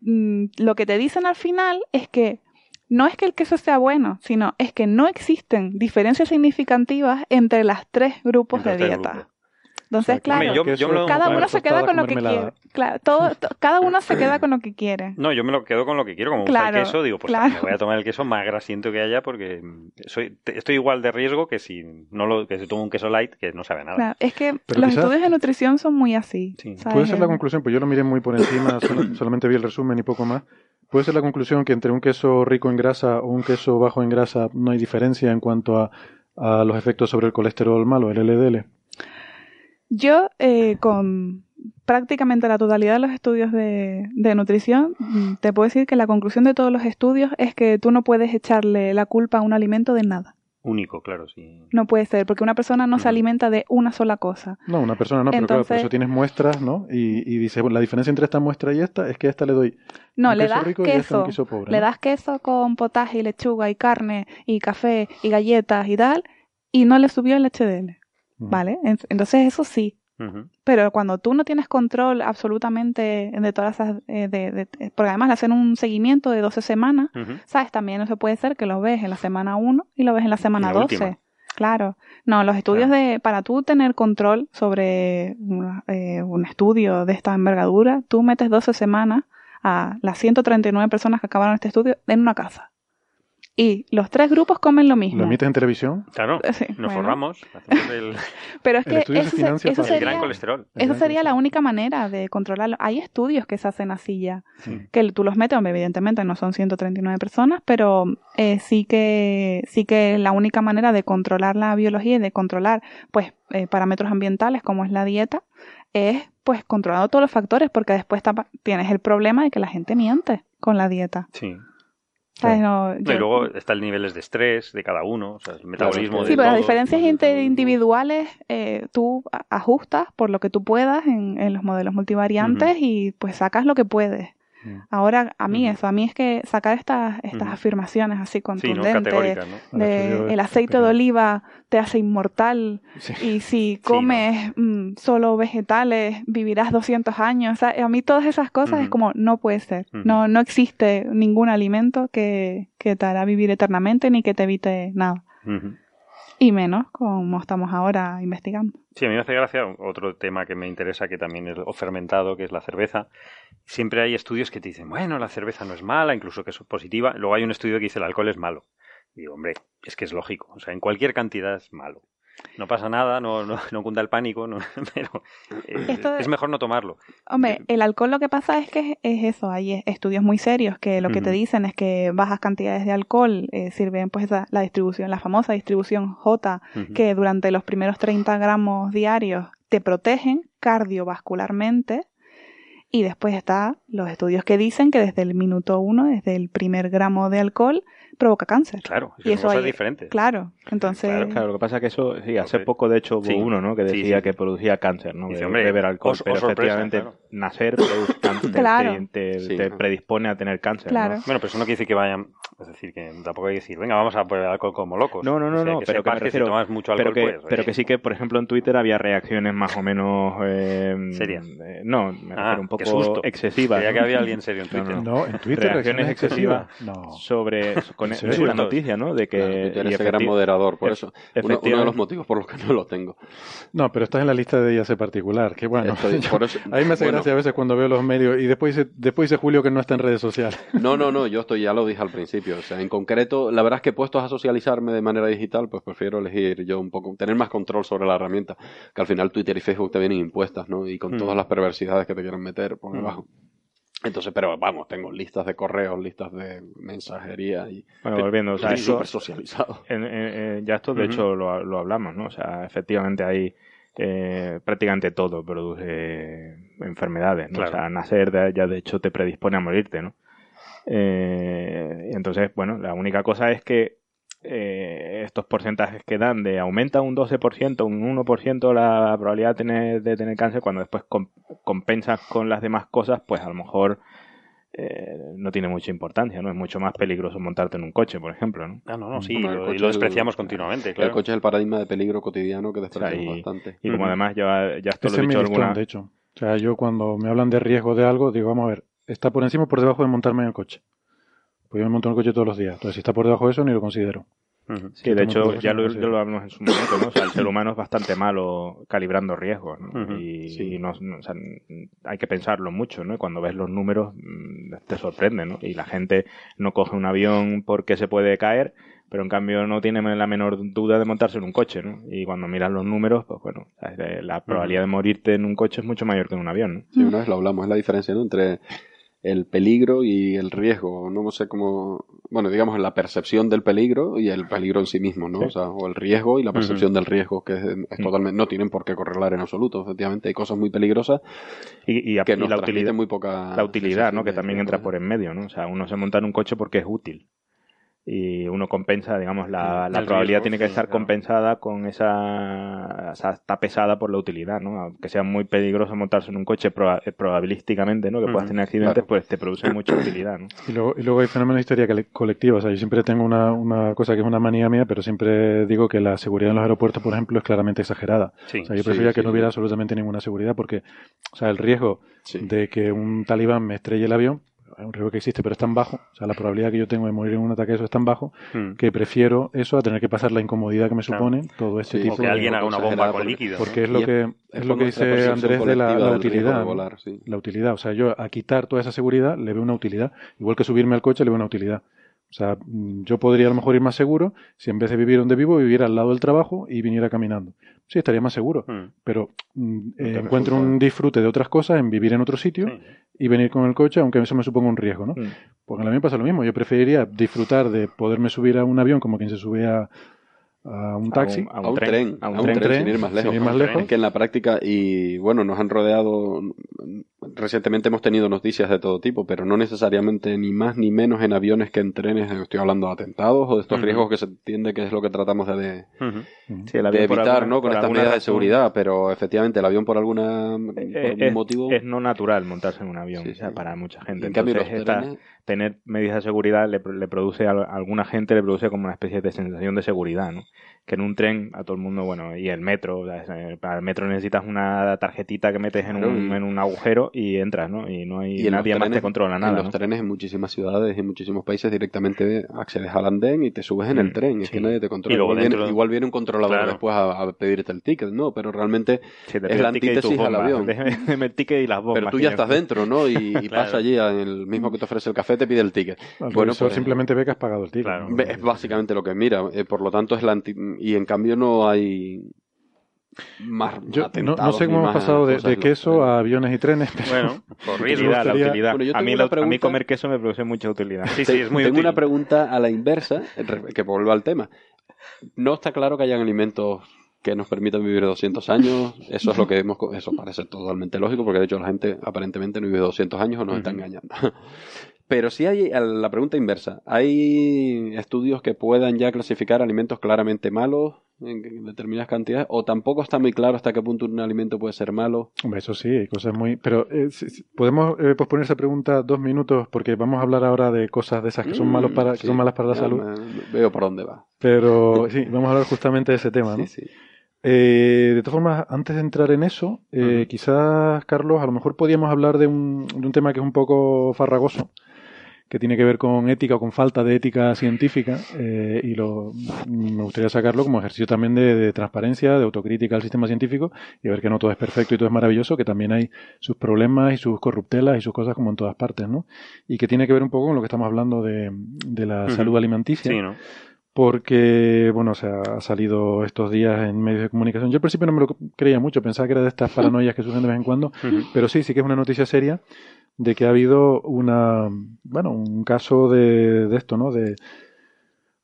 mm, lo que te dicen al final es que no es que el queso sea bueno, sino es que no existen diferencias significativas entre las tres grupos Entre de dieta. grupos. Entonces, O sea, claro, yo- yo lo- cada uno se queda con lo que quiere. Claro, todo, to- cada uno se queda con lo que quiere. No, yo me lo quedo con lo que quiero, como gusta Claro, el queso, digo, pues claro. me voy a tomar el queso más grasiento que haya porque soy, estoy igual de riesgo que si no lo, que si tomo un queso light que no sabe nada. Claro, es que Pero los quizás- estudios de nutrición son muy así. Sí. Puede ser la conclusión, pues yo lo miré muy por encima, solo- solamente vi el resumen y poco más. Puede ser la conclusión que entre un queso rico en grasa o un queso bajo en grasa no hay diferencia en cuanto a, a los efectos sobre el colesterol malo, el LDL. Yo, eh, con prácticamente la totalidad de los estudios de, de nutrición, mm, te puedo decir que la conclusión de todos los estudios es que tú no puedes echarle la culpa a un alimento de nada. Único, claro, sí. No puede ser, porque una persona no se alimenta de una sola cosa. No, una persona no, pero claro, por Entonces- eso tienes muestras, ¿no? Y, y dice, bueno, la diferencia entre esta muestra y esta es que a esta le doy No, un le queso das rico y a esta un queso, pobre. le das queso con potaje y lechuga y carne y café y galletas y tal, y no le subió el HDL. ¿Vale? En- Entonces eso sí. Pero cuando tú no tienes control absolutamente de todas esas, eh, de, de- porque además le hacen un seguimiento de 12 semanas. ¿sabes? También no se puede ser que lo ves en la semana 1 y lo ves en la semana la 12. última. Claro. No, los estudios de, para tú tener control sobre una- eh, un estudio de esta envergadura, tú metes 12 semanas a las 139 personas que acabaron este estudio en una casa. Y los tres grupos comen lo mismo. ¿Lo emites en televisión? Claro, Sí, nos bueno. forramos, hacemos el, Pero es El que estudio se eso, se- financia eso el sería... gran colesterol. El Esa sería la única manera de controlarlo. Hay estudios que se hacen así ya, Sí. que tú los metes, hombre, evidentemente no son 139 personas, pero eh, sí que sí que la única manera de controlar la biología y de controlar pues eh, parámetros ambientales como es la dieta es pues controlando todos los factores porque después tapa- tienes el problema de que la gente miente con la dieta. Sí. ¿Sabes? No, Y luego está el niveles de estrés de cada uno, o sea, el metabolismo Sí, de pero las diferencias interindividuales eh, tú ajustas por lo que tú puedas en, en los modelos multivariantes y pues sacas lo que puedes. Ahora, a mí eso, a mí es que sacar estas, estas afirmaciones así contundentes, de el aceite de oliva te hace inmortal y si comes mm, solo vegetales vivirás 200 años. a mí todas esas cosas es como, no puede ser. no, no existe ningún alimento que, que, te hará vivir eternamente ni que te evite nada. Y menos como estamos ahora investigando. Sí, a mí me hace gracia otro tema que me interesa, que también es o fermentado, que es la cerveza. Siempre hay estudios que te dicen, bueno, la cerveza no es mala, incluso que es positiva. Luego hay un estudio que dice el alcohol es malo. Y digo, hombre, es que es lógico. O sea, en cualquier cantidad es malo no pasa nada, no, no, no cunda el pánico, pero eh, es mejor no tomarlo. Hombre, eh, el alcohol lo que pasa es que es eso, hay estudios muy serios que lo que te dicen es que bajas cantidades de alcohol eh, sirven pues la distribución, la famosa distribución J, que durante los primeros 30 gramos diarios te protegen cardiovascularmente y después está los estudios que dicen que desde el minuto uno, desde el primer gramo de alcohol, provoca cáncer. Claro, y eso es diferente. Claro, entonces... Claro, lo que pasa es que eso, sí, hace poco de hecho hubo uno, ¿no? Que decía que producía cáncer, ¿no? de beber alcohol, pero efectivamente nacer produce cáncer, te, predispone a tener cáncer. Claro. Bueno, pero eso no quiere decir que vayan, es decir, que tampoco hay que decir, venga, vamos a beber alcohol como locos. No, no, no, no, pero que, me refiero, si tomas mucho alcohol, pero que, pero que sí que, por ejemplo, en Twitter había reacciones más o menos... Eh, ¿Serias? Eh, no, me ah, refiero un poco excesivas. Creía que había alguien serio en Twitter. No, en Twitter reacciones excesivas sobre... Con, es una noticia ¿no? De que claro, gran moderador, por eso. Uno, de los motivos por los que no lo tengo. No, pero estás en la lista de IAC particular, que bueno. ahí me hace gracia a veces cuando veo los medios y después dice, después dice Julio que no está en redes sociales. No, no, no, yo estoy, ya lo dije al principio. O sea, en concreto, la verdad es que puestos a socializarme de manera digital, pues prefiero elegir yo un poco, tener más control sobre la herramienta, que al final Twitter y Facebook te vienen impuestas, ¿no? Y con mm. todas las perversidades que te quieran meter por debajo. Mm. Entonces, pero vamos, tengo listas de correos, listas de mensajería y bueno, volviendo, o sea, súper socializado. ya esto, de hecho, lo, lo, hablamos, ¿no? O sea, efectivamente hay eh, prácticamente todo produce enfermedades, ¿no? O sea, nacer ya de hecho te predispone a morirte, ¿no? Eh, entonces, bueno, la única cosa es que eh, estos porcentajes que dan de aumenta un 12%, un 1% la probabilidad de tener, de tener cáncer, cuando después compensas con las demás cosas, pues a lo mejor eh, no tiene mucha importancia, ¿no? Es mucho más peligroso montarte en un coche, por ejemplo, ¿no? Ah, no, no, sí, y lo despreciamos continuamente, claro. El coche es el paradigma de peligro cotidiano que despreciamos bastante. Y como además ya, ya esto lo he dicho alguna... de hecho. O sea, yo cuando me hablan de riesgo de algo, digo, vamos a ver, ¿está por encima o por debajo de montarme en el coche? Pues yo me monto en el coche todos los días. Entonces, si está por debajo de eso, ni lo considero. Sí, de hecho, ya lo, lo, hablamos en su momento, ¿no? O sea, el ser humano es bastante malo calibrando riesgos, ¿no? Y, o sea, hay que pensarlo mucho, ¿no? Cuando ves los números mm, te sorprende, ¿no? Y la gente no coge un avión porque se puede caer, pero en cambio no tiene la menor duda de montarse en un coche, ¿no? Y cuando miras los números, pues bueno, la probabilidad de morirte en un coche es mucho mayor que en un avión, ¿no? Sí, una vez lo hablamos, es la diferencia, ¿no? Entre el peligro y el riesgo, no sé cómo, bueno, digamos en la percepción del peligro y el peligro en sí mismo, ¿no? O sea, o el riesgo y la percepción del riesgo, que es, totalmente, no tienen por qué correlar en absoluto, efectivamente, hay cosas muy peligrosas y, y, que la utilidad, muy poca... La utilidad, ¿no? Que también entra por en medio, ¿no? O sea, uno se monta en un coche porque es útil y uno compensa, digamos, la, la probabilidad tiene que estar compensada con esa, o sea, está pesada por la utilidad, ¿no? Aunque sea muy peligroso montarse en un coche eh, probabilísticamente, ¿no? Que puedas tener accidentes, pues te produce mucha utilidad, ¿no? Y luego, y luego hay fenómenos de historia colectiva, o sea, yo siempre tengo una, una cosa que es una manía mía, pero siempre digo que la seguridad en los aeropuertos, por ejemplo, es claramente exagerada. o sea, yo preferiría que no hubiera absolutamente ninguna seguridad porque, o sea, el riesgo de que un talibán me estrelle el avión, es un riesgo que existe, pero es tan bajo, o sea, la probabilidad que yo tengo de morir en un ataque de eso es tan bajo, hmm. que prefiero eso a tener que pasar la incomodidad que me supone todo este tipo o que alguien haga una bomba con líquido. Porque es lo que, es, lo que dice Andrés de la, utilidad. La utilidad, o sea, yo a quitar toda esa seguridad le veo una utilidad, igual que subirme al coche le veo una utilidad. O sea, mm, yo podría a lo mejor ir más seguro si en vez de vivir donde vivo, viviera al lado del trabajo y viniera caminando. Sí, estaría más seguro, hmm. pero mm, eh, encuentro un disfrute de otras cosas en vivir en otro sitio y venir con el coche, aunque eso me suponga un riesgo, ¿no? Hmm. Porque a mí me pasa lo mismo. Yo preferiría disfrutar de poderme subir a un avión como quien se sube a, un taxi, a un, tren, a un, tren, sin ir más lejos. Sin ir más lejos. que en la práctica, y bueno, nos han rodeado recientemente hemos tenido noticias de todo tipo, pero no necesariamente ni más ni menos en aviones que en trenes. Estoy hablando de atentados o de estos riesgos que se entiende que es lo que tratamos de, de, Sí, el avión de por evitar, alguna- ¿no? Con estas medidas de seguridad, pero efectivamente el avión por alguna por Eh, algún es, motivo. es no natural montarse en un avión, Sí, o sea, para mucha gente. En cambio, Entonces, los esta- trenes- tener medidas de seguridad le, le produce a, a alguna gente le produce como una especie de sensación de seguridad, ¿no? Que en un tren a todo el mundo, bueno, y el metro, es- para el metro necesitas una tarjetita que metes en, Claro, un, y- en un agujero y entras, ¿no? Y no hay Y en nadie más trenes- te controla En nada, los ¿no? trenes en muchísimas ciudades y en muchísimos países directamente accedes al andén y te subes en el Mm, tren. Es sí. que nadie te controla. Y luego igual, viene, dentro- igual viene un controlador Claro. después a, a pedirte el ticket, ¿no? Pero realmente es la antítesis al avión. Déjame- el ticket y las bombas. Pero tú ya yo- estás dentro, ¿no? Y, y Claro. pasa allí, el mismo que te ofrece el café te pide el ticket. Bueno, pues, simplemente ve que has pagado el ticket. Es básicamente lo que mira, eh, por lo tanto es la anti- y en cambio no hay más Yo no, sé cómo hemos pasado de, los queso a aviones y trenes. pero- Bueno, por. Utilidad, la utilidad. Bueno, a, mí a mí comer queso me produce mucha utilidad. Sí, sí, es muy Tengo útil. una pregunta a la inversa, que vuelvo al tema. No está claro que hayan alimentos que nos permitan vivir 200 años. Eso es lo que hemos, co- eso parece totalmente lógico, porque de hecho la gente aparentemente no vive 200 años o nos está engañando. Pero sí hay la pregunta inversa. ¿Hay estudios que puedan ya clasificar alimentos claramente malos en determinadas cantidades? ¿O tampoco está muy claro hasta qué punto un alimento puede ser malo? Hombre, eso sí, hay cosas muy... Pero eh, podemos eh, posponer esa pregunta dos minutos porque vamos a hablar ahora de cosas de esas que son, Mm, malos para, que son malas para la salud. me- veo por dónde va. Pero sí, vamos a hablar justamente de ese tema, ¿no? Sí, sí. Eh, de todas formas, antes de entrar en eso, eh, quizás, Carlos, a lo mejor podíamos hablar de un, de un tema que es un poco farragoso, que tiene que ver con ética o con falta de ética científica, eh, y lo, me gustaría sacarlo como ejercicio también de, de transparencia, de autocrítica al sistema científico, y ver que no todo es perfecto y todo es maravilloso, que también hay sus problemas y sus corruptelas y sus cosas como en todas partes, ¿no? Y que tiene que ver un poco con lo que estamos hablando de, de la salud alimenticia Sí, ¿no? porque, bueno, o sea, ha salido estos días en medios de comunicación. Yo al principio no me lo creía mucho, pensaba que era de estas paranoias que surgen de vez en cuando, pero sí, sí que es una noticia seria de que ha habido una, bueno, un caso de, de esto, ¿no? De,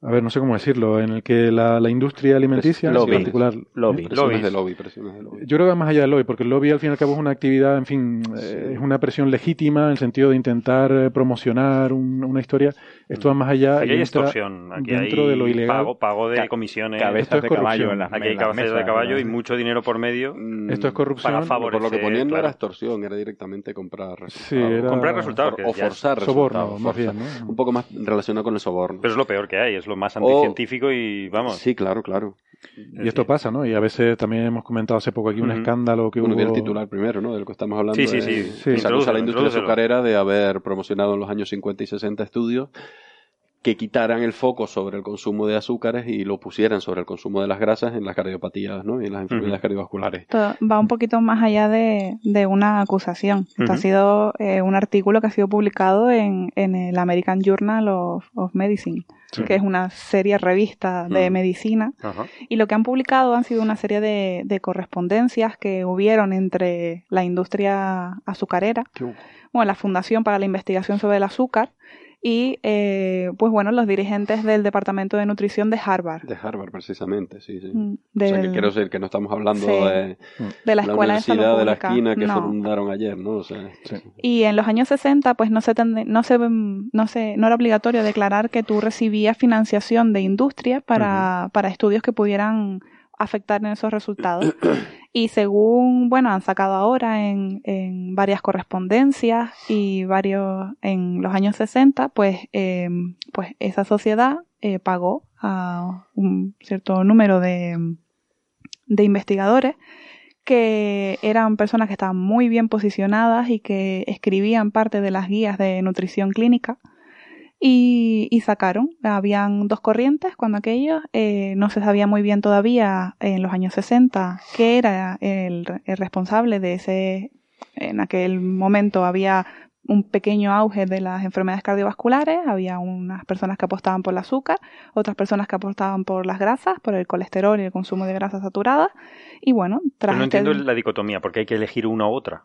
a ver, no sé cómo decirlo, en el que la, la industria alimenticia, Lobby. en particular, Lobby. ¿eh? Presiones de lobby, presiones de lobby. yo creo que va más allá del lobby, porque el lobby al fin y al cabo es una actividad, en fin, eh, es una presión legítima en el sentido de intentar eh, promocionar un- una historia. Esto va más allá Aquí y hay extorsión, aquí dentro hay de lo ilegal. pago, pago de comisiones. Esto Cabezas es de caballo en las Aquí hay cabezas de caballo ¿no? y mucho dinero por medio. Mm, Esto es corrupción. Para Por lo que ponían no claro. era extorsión, era directamente comprar resultados. Sí, era- Comprar resultados. O forzar Soborno, resultados. más forzar. bien, ¿no? Un poco más relacionado con el soborno. Pero es lo peor que hay, es lo más O- anticientífico y vamos. Sí, claro, claro. Y esto pasa, ¿no? Y a veces también hemos comentado hace poco aquí un Ujú. escándalo que Uno hubo... vio el titular primero, ¿no? Del que estamos hablando. Sí, sí, de- sí. Sí. Se acusa a la industria azucarera de haber promocionado en los años 50 y 60 estudios que quitaran el foco sobre el consumo de azúcares y lo pusieran sobre el consumo de las grasas en las cardiopatías, ¿no? Y en las enfermedades cardiovasculares. Esto va un poquito más allá de, de una acusación. Esto ha sido eh, un artículo que ha sido publicado en, en el American Journal of, of Medicine, Sí. que es una serie revista de Mm. medicina. Ajá. Y lo que han publicado han sido una serie de, de correspondencias que hubieron entre la industria azucarera, bueno, la Fundación para la Investigación sobre el Azúcar y, eh, pues bueno, los dirigentes del Departamento de Nutrición de Harvard. De Harvard, precisamente, sí, sí. Mm, O sea, que del- quiero decir que no estamos hablando Sí. de de la Escuela de Salud universidad de la Pública. esquina que No. fundaron ayer, ¿no? O sea, Y en los años 60, pues no se, tende- no se, no se, no era obligatorio declarar que tú recibías financiación de industria para, para estudios que pudieran afectar en esos resultados. Y según, bueno, han sacado ahora en, en varias correspondencias y varios, en los años 60, pues, eh, pues esa sociedad eh, pagó a un cierto número de, de investigadores que eran personas que estaban muy bien posicionadas y que escribían parte de las guías de nutrición clínica y, y sacaron. Habían dos corrientes cuando aquello, eh, no se sabía muy bien todavía en los años 60 qué era el, el responsable de ese, en aquel momento había un pequeño auge de las enfermedades cardiovasculares, había unas personas que apostaban por el azúcar, otras personas que apostaban por las grasas, por el colesterol y el consumo de grasas saturadas, y bueno, tras Pero no este- entiendo la dicotomía, porque hay que elegir una u otra.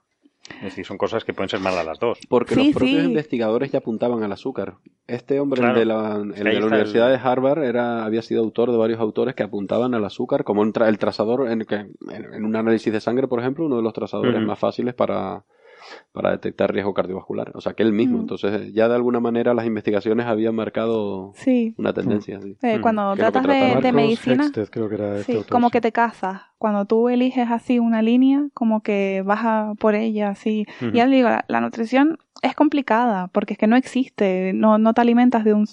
Es decir, son cosas que pueden ser malas las dos. Porque Sí, los propios sí. investigadores ya apuntaban al azúcar. Este hombre, Claro. el de la, el de la Universidad el- de Harvard, era, había sido autor de varios autores que apuntaban al azúcar como un tra- el trazador, en, que, en, en un análisis de sangre, por ejemplo, uno de los trazadores más fáciles para, para detectar riesgo cardiovascular. O sea, que él mismo. Mm. Entonces, ya de alguna manera las investigaciones habían marcado Sí. una tendencia. sí. Eh, cuando lo que tratas de, medicina, Hexted, creo que era este sí, como que te casas. Cuando tú eliges así una línea, como que vas a por ella, así. Y ya le digo, la, la nutrición es complicada, porque es que no existe, no, no te alimentas de un,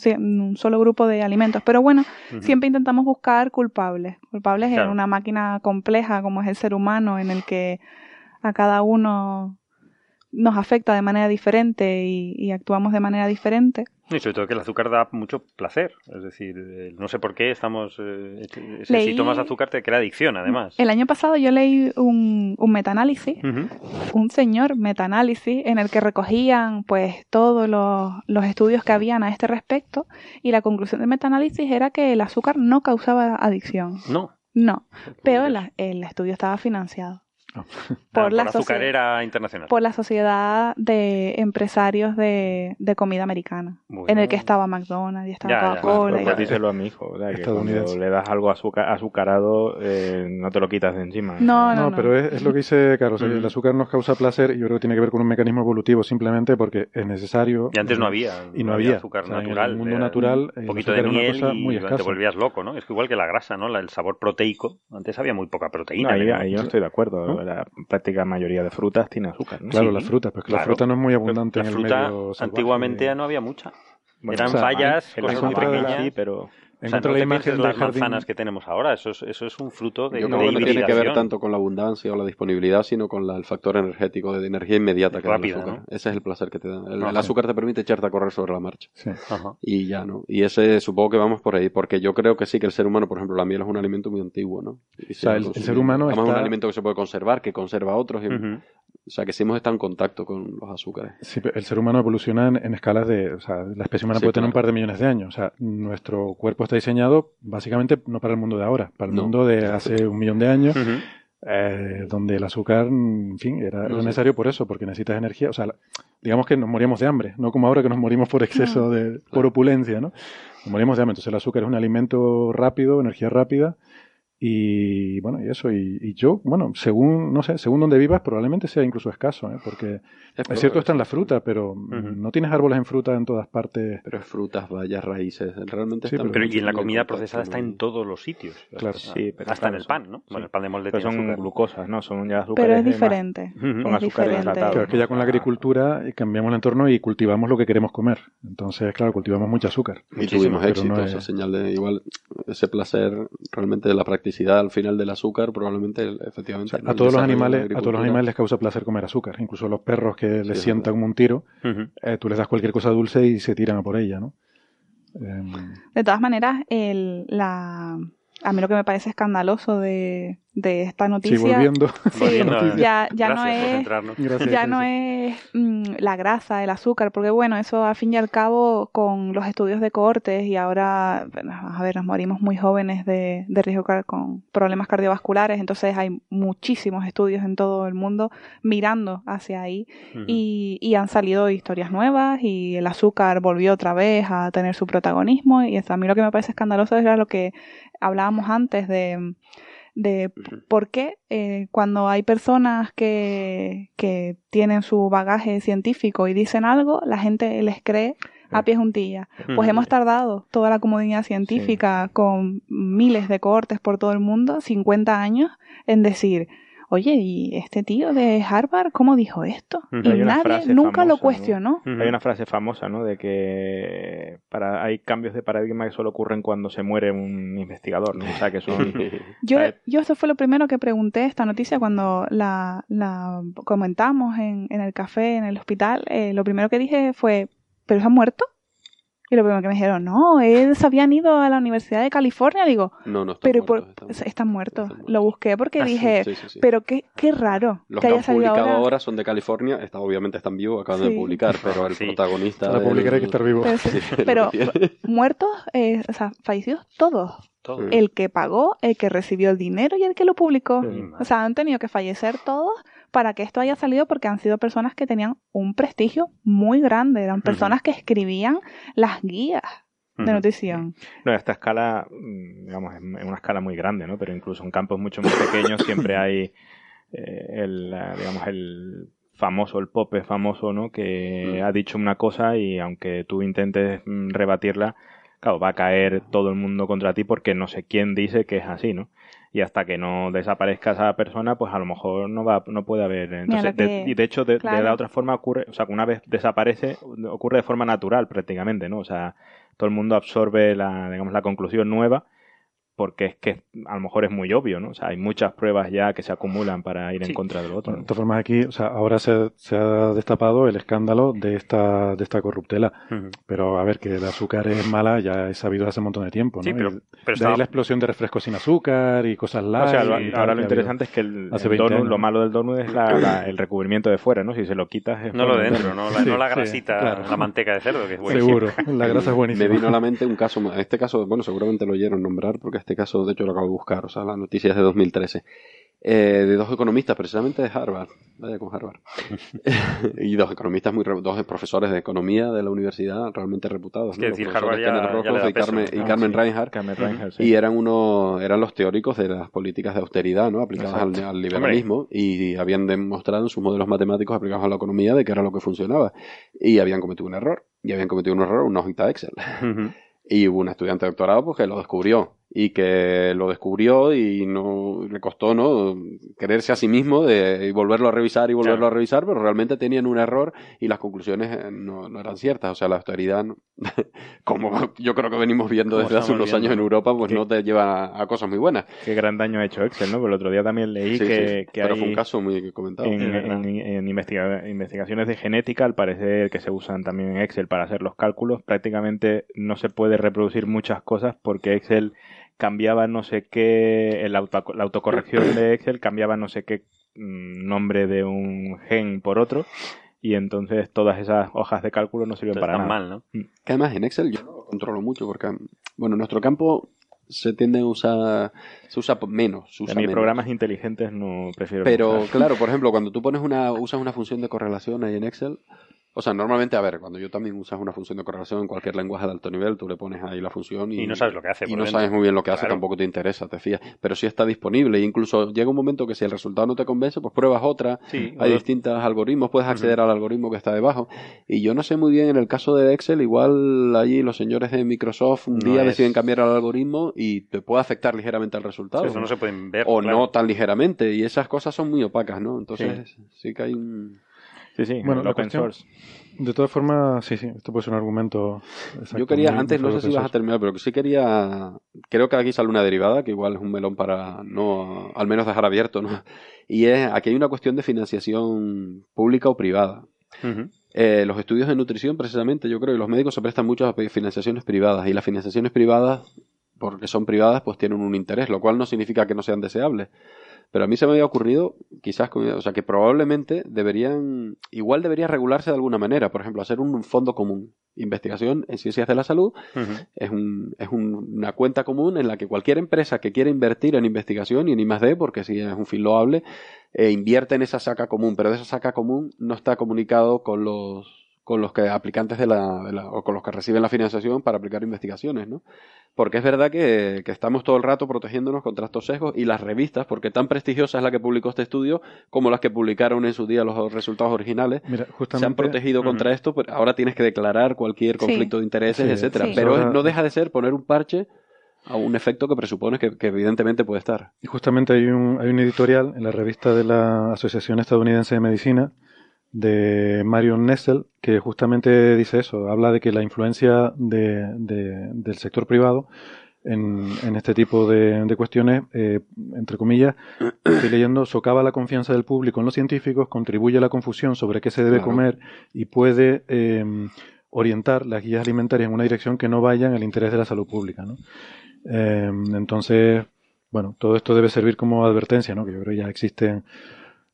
solo grupo de alimentos. Pero bueno, siempre intentamos buscar culpables. Culpables Claro. en una máquina compleja como es el ser humano, en el que a cada uno nos afecta de manera diferente y, y actuamos de manera diferente. Y sobre todo que el azúcar da mucho placer. Es decir, eh, no sé por qué estamos. eh, Leí- Si tomas azúcar te crea adicción, además. El año pasado yo leí un, un metaanálisis un señor metaanálisis en el que recogían pues todos los, los estudios que habían a este respecto y la conclusión del metaanálisis era que el azúcar no causaba adicción. No. No, pero el, el estudio estaba financiado Por, la socie- azucarera internacional. por la Sociedad de Empresarios de, de Comida Americana, Bueno. en el que estaba McDonald's y estaba Coca-Cola. Pues, y- díselo a mi hijo, o sea, que cuando le das algo azuca- azucarado, eh, no te lo quitas de encima. No, No, pero es, es lo que dice Carlos. El azúcar nos causa placer y yo creo que tiene que ver con un mecanismo evolutivo simplemente porque es necesario. Y antes no había, Y no había. azúcar O sea, en el natural. mundo era natural, Un poquito azúcar de una miel cosa y muy te volvías loco, ¿no? Es que igual que la grasa, ¿no? La- El sabor proteico. Antes había muy poca proteína. No, ahí, ¿no? ahí yo no estoy de acuerdo. La práctica mayoría de frutas tiene azúcar. ¿no? Claro, Sí. las frutas, pues que la fruta no es muy abundante La en el fruta medio salvaje. antiguamente no había mucha. Bueno, Eran o sea, El en cosas muy la- pequeñas. sí, pero O sea, no de la imagen del las jardín. manzanas que tenemos ahora, eso es, eso es un fruto de, Yo de creo que no tiene que ver tanto con la abundancia o la disponibilidad, sino con la- el factor energético de energía inmediata que da el Rápida, azúcar. ¿no? Ese es el placer que te da. El, el azúcar te permite echarte a correr sobre la marcha. Sí. Ajá. Y ya, ¿no? Y ese supongo que vamos por ahí, porque yo creo que sí que el ser humano, por ejemplo, la miel es un alimento muy antiguo, ¿no? Y O sea, el- el ser humano Además es un está- alimento que se puede conservar, que conserva a otros. y- Ujú. O sea, que sí hemos estado en contacto con los azúcares. Sí, el ser humano evoluciona en, en escalas de. O sea, la especie humana Sí, puede tener un par de millones de años. O sea, nuestro cuerpo está diseñado básicamente no para el mundo de ahora, para el No. mundo de hace un millón de años, eh, donde el azúcar, en fin, era, era necesario por eso, porque necesitas energía. O sea, digamos que nos moríamos de hambre, no como ahora que nos morimos por exceso de. por opulencia, ¿no? Nos morimos de hambre. Entonces, el azúcar es un alimento rápido, energía rápida. Y bueno, y eso, y, y yo, bueno, según, no sé, según donde vivas, probablemente sea incluso escaso, ¿eh? porque es cierto, está en la fruta, pero mm, no tienes árboles en fruta en todas partes. Pero es frutas, bayas, raíces, realmente Sí, Pero muy- y en la comida procesada está en todos los sitios. Claro. hasta, Sí, pero hasta en claro, el pan, ¿no? sí. Bueno, el pan de molde Pero tiene son azúcar. glucosas, ¿no? Son ya azúcares. Pero es de más- diferente. Ujú. Son Es azúcares diferente. Claro, es que ya con la agricultura cambiamos el entorno y cultivamos lo que queremos comer. Entonces, claro, cultivamos mucho azúcar. Y tuvimos pero éxito, no esa es- señal de igual, ese placer realmente de la al final del azúcar, probablemente efectivamente. O sea, ¿no? a todos los animales, a todos los animales les causa placer comer azúcar. Incluso a los perros que les Sí, sientan un tiro, eh, tú les das cualquier cosa dulce y se tiran a por ella, ¿no? Em, De todas maneras, el, la, a mí lo que me parece escandaloso de, de esta sí, noticia volviendo. Sí, Volviendo a- ya, ya no es. Gracias, ya sí, no sí. es mm, la grasa, el azúcar, porque bueno, eso al fin y al cabo con los estudios de cohortes y ahora, a ver, nos morimos muy jóvenes de, de riesgo con problemas cardiovasculares, entonces hay muchísimos estudios en todo el mundo mirando hacia ahí y, y han salido historias nuevas y el azúcar volvió otra vez a tener su protagonismo y eso, a mí lo que me parece escandaloso era lo que hablábamos antes de, de por qué eh, cuando hay personas que, que tienen su bagaje científico y dicen algo, la gente les cree a pie juntilla. Pues hemos tardado toda la comunidad científica con miles de cohortes por todo el mundo, 50 años, en decir, oye, ¿y este tío de Harvard cómo dijo esto? Y Hay una nadie frase nunca lo famosa, ¿no? cuestionó. Hay una frase famosa, ¿no? De que para hay cambios de paradigma que solo ocurren cuando se muere un investigador, ¿no? O sea, que son... Yo, yo eso fue lo primero que pregunté esta noticia cuando la, la comentamos en, en el café, en el hospital. eh, lo primero que dije fue, ¿pero se ha muerto? Y lo primero que me dijeron, no, ellos habían ido a la Universidad de California. Digo, No, no, están pero muertos, por- están muertos. están muertos. Están muertos. Lo busqué porque Ah, dije, Sí, sí, sí. pero qué, qué raro Los que han publicado ahora. ahora. son de California, está, obviamente están vivos, acaban Sí. de publicar, pero el Sí. protagonista. Para publicar hay que estar vivo. Pero, muertos, eh, o sea, fallecidos todos. Todo. Mm. El que pagó, el que recibió el dinero y el que lo publicó. Sí. O sea, han tenido que fallecer todos para que esto haya salido porque han sido personas que tenían un prestigio muy grande. Eran personas que escribían las guías de Ujú. nutrición. No, esta escala, mm, digamos, en una escala muy grande, ¿no? Pero incluso en campos mucho más pequeños siempre hay eh, el, digamos, el famoso, el Pope famoso, ¿no? Que ha dicho una cosa y aunque tú intentes mm, rebatirla, claro, va a caer todo el mundo contra ti porque no sé quién dice que es así, ¿no? Y hasta que no desaparezca esa persona, pues a lo mejor no va, no puede haber. Entonces, que- de- y de hecho, de, la otra forma ocurre, o sea, que una vez desaparece, ocurre de forma natural prácticamente, ¿no? O sea, todo el mundo absorbe la, digamos, la conclusión nueva porque es que a lo mejor es muy obvio, ¿no? O sea, hay muchas pruebas ya que se acumulan para ir en contra del otro. De todas formas, aquí, o sea, ahora se, se ha destapado el escándalo de esta, de esta corruptela. Pero a ver, que el azúcar es mala, ya es sabido hace un montón de tiempo, ¿no? Sí, pero- pero de estaba- ahí la explosión de refrescos sin azúcar y cosas light. O sea, lo- y tal, ahora que lo interesante es que el, hace el 20 donut, lo malo del donut es la- la- el recubrimiento de fuera, ¿no? Si se lo quitas es No lo de bueno. dentro, no la, no la grasita, claro. la manteca de cerdo, que es buenísima. Seguro, la grasa es buenísima. Me vino a la mente un caso, este caso, bueno, seguramente lo oyeron nombrar, porque este caso, de hecho, lo acabo de buscar, o sea, la noticia es de 2013, eh, de dos economistas, precisamente de Harvard, vaya con Harvard, y dos economistas, muy dos profesores de economía de la universidad, realmente reputados, Es ¿no? que Los decir Harvard ya- y Carmen, y ¿no? Carmen Sí. Reinhardt, Carmen Reinhardt, sí. y eran uno, eran los teóricos de las políticas de austeridad, ¿no? Aplicadas al, liberalismo, y habían demostrado en sus modelos matemáticos aplicados a la economía de que era lo que funcionaba, y habían cometido un error, y habían cometido un error una hojita de Excel. Y hubo un estudiante de doctorado pues, que lo descubrió. Y que lo descubrió y no le costó no creerse a sí mismo de, y volverlo a revisar y volverlo Claro. a revisar, pero realmente tenían un error y las conclusiones eh, no, no eran ciertas. O sea, la austeridad, no- como yo creo que venimos viendo Como desde hace unos años en. Europa, pues no te lleva a, a cosas muy buenas. Qué gran daño ha hecho Excel, ¿no? Pero el otro día también leí Sí, que, sí, que pero hay fue un caso muy comentado. en, Es verdad. en- en investiga- investigaciones de genética, al parecer que se usan también en Excel para hacer los cálculos, prácticamente no se puede reproducir muchas cosas porque Excel cambiaba no sé qué, el auto- la autocorrección de Excel cambiaba no sé qué mm, nombre de un gen por otro y entonces todas esas hojas de cálculo no sirven para nada. mal, ¿no? Que además en Excel yo no lo controlo mucho porque, bueno, en nuestro campo se tiende a usar, se usa menos. Se mí menos. programas inteligentes no prefiero Pero usar. claro, por ejemplo, cuando tú pones una, usas una función de correlación ahí en Excel, o sea, normalmente, a ver, cuando yo también usas una función de correlación en cualquier lenguaje de alto nivel, tú le pones ahí la función y, Y no sabes lo que hace Y no sabes muy bien lo que hace, tampoco te interesa, te fías. Pero sí está disponible. Incluso llega un momento que si el resultado no te convence, pues pruebas otra. Sí, Hay distintos algoritmos, puedes acceder al algoritmo que está debajo. Y yo no sé muy bien, en el caso de Excel, igual allí los señores de Microsoft un No día es- deciden cambiar el algoritmo y te puede afectar ligeramente al resultado. Eso no se pueden ver. O claro. no tan ligeramente. Y esas cosas son muy opacas, ¿no? Entonces sí, que hay un... Sí, sí, Bueno, el open cuestión- source. De todas formas, sí, sí, esto puede ser un argumento. exacto, Yo quería, muy- antes, muy no sé si vas a terminar, pero que sí quería, creo que aquí sale una derivada, que igual es un melón para no, al menos dejar abierto, ¿no? Y es, aquí hay una cuestión de financiación pública o privada. Eh, los estudios de nutrición, precisamente, yo creo que los médicos se prestan mucho a financiaciones privadas y las financiaciones privadas, porque son privadas, pues tienen un interés, lo cual no significa que no sean deseables. Pero a mí se me había ocurrido, quizás, o sea, que probablemente deberían, igual debería regularse de alguna manera, por ejemplo, hacer un fondo común. Investigación en ciencias de la salud es, un, es un- una cuenta común en la que cualquier empresa que quiera invertir en investigación y en I+D, porque sí es un fin loable, eh, invierte en esa saca común, pero de esa saca común no está comunicado con los con los que aplicantes de la, de la- o con los que reciben la financiación para aplicar investigaciones, ¿no? Porque es verdad que, que estamos todo el rato protegiéndonos contra estos sesgos y las revistas, porque tan prestigiosa es la que publicó este estudio como las que publicaron en su día los resultados originales, Mira, se justamente. han protegido contra esto, pero ahora tienes que declarar cualquier Sí. conflicto de intereses, Sí, etcétera. sí. Pero Ahora- no deja de ser poner un parche a un efecto que presupones que, que evidentemente puede estar. Y justamente hay un, hay un editorial en la revista de la Asociación Estadounidense de Medicina de Marion Nessel que justamente dice eso, habla de que la influencia de- de- del sector privado en, en este tipo de, de cuestiones, eh, entre comillas, estoy leyendo, socava la confianza del público en los científicos, contribuye a la confusión sobre qué se debe Claro. comer y puede eh, orientar las guías alimentarias en una dirección que no vaya en el interés de la salud pública. ¿no? Eh, entonces, bueno, todo esto debe servir como advertencia, ¿no? que yo creo que ya existen,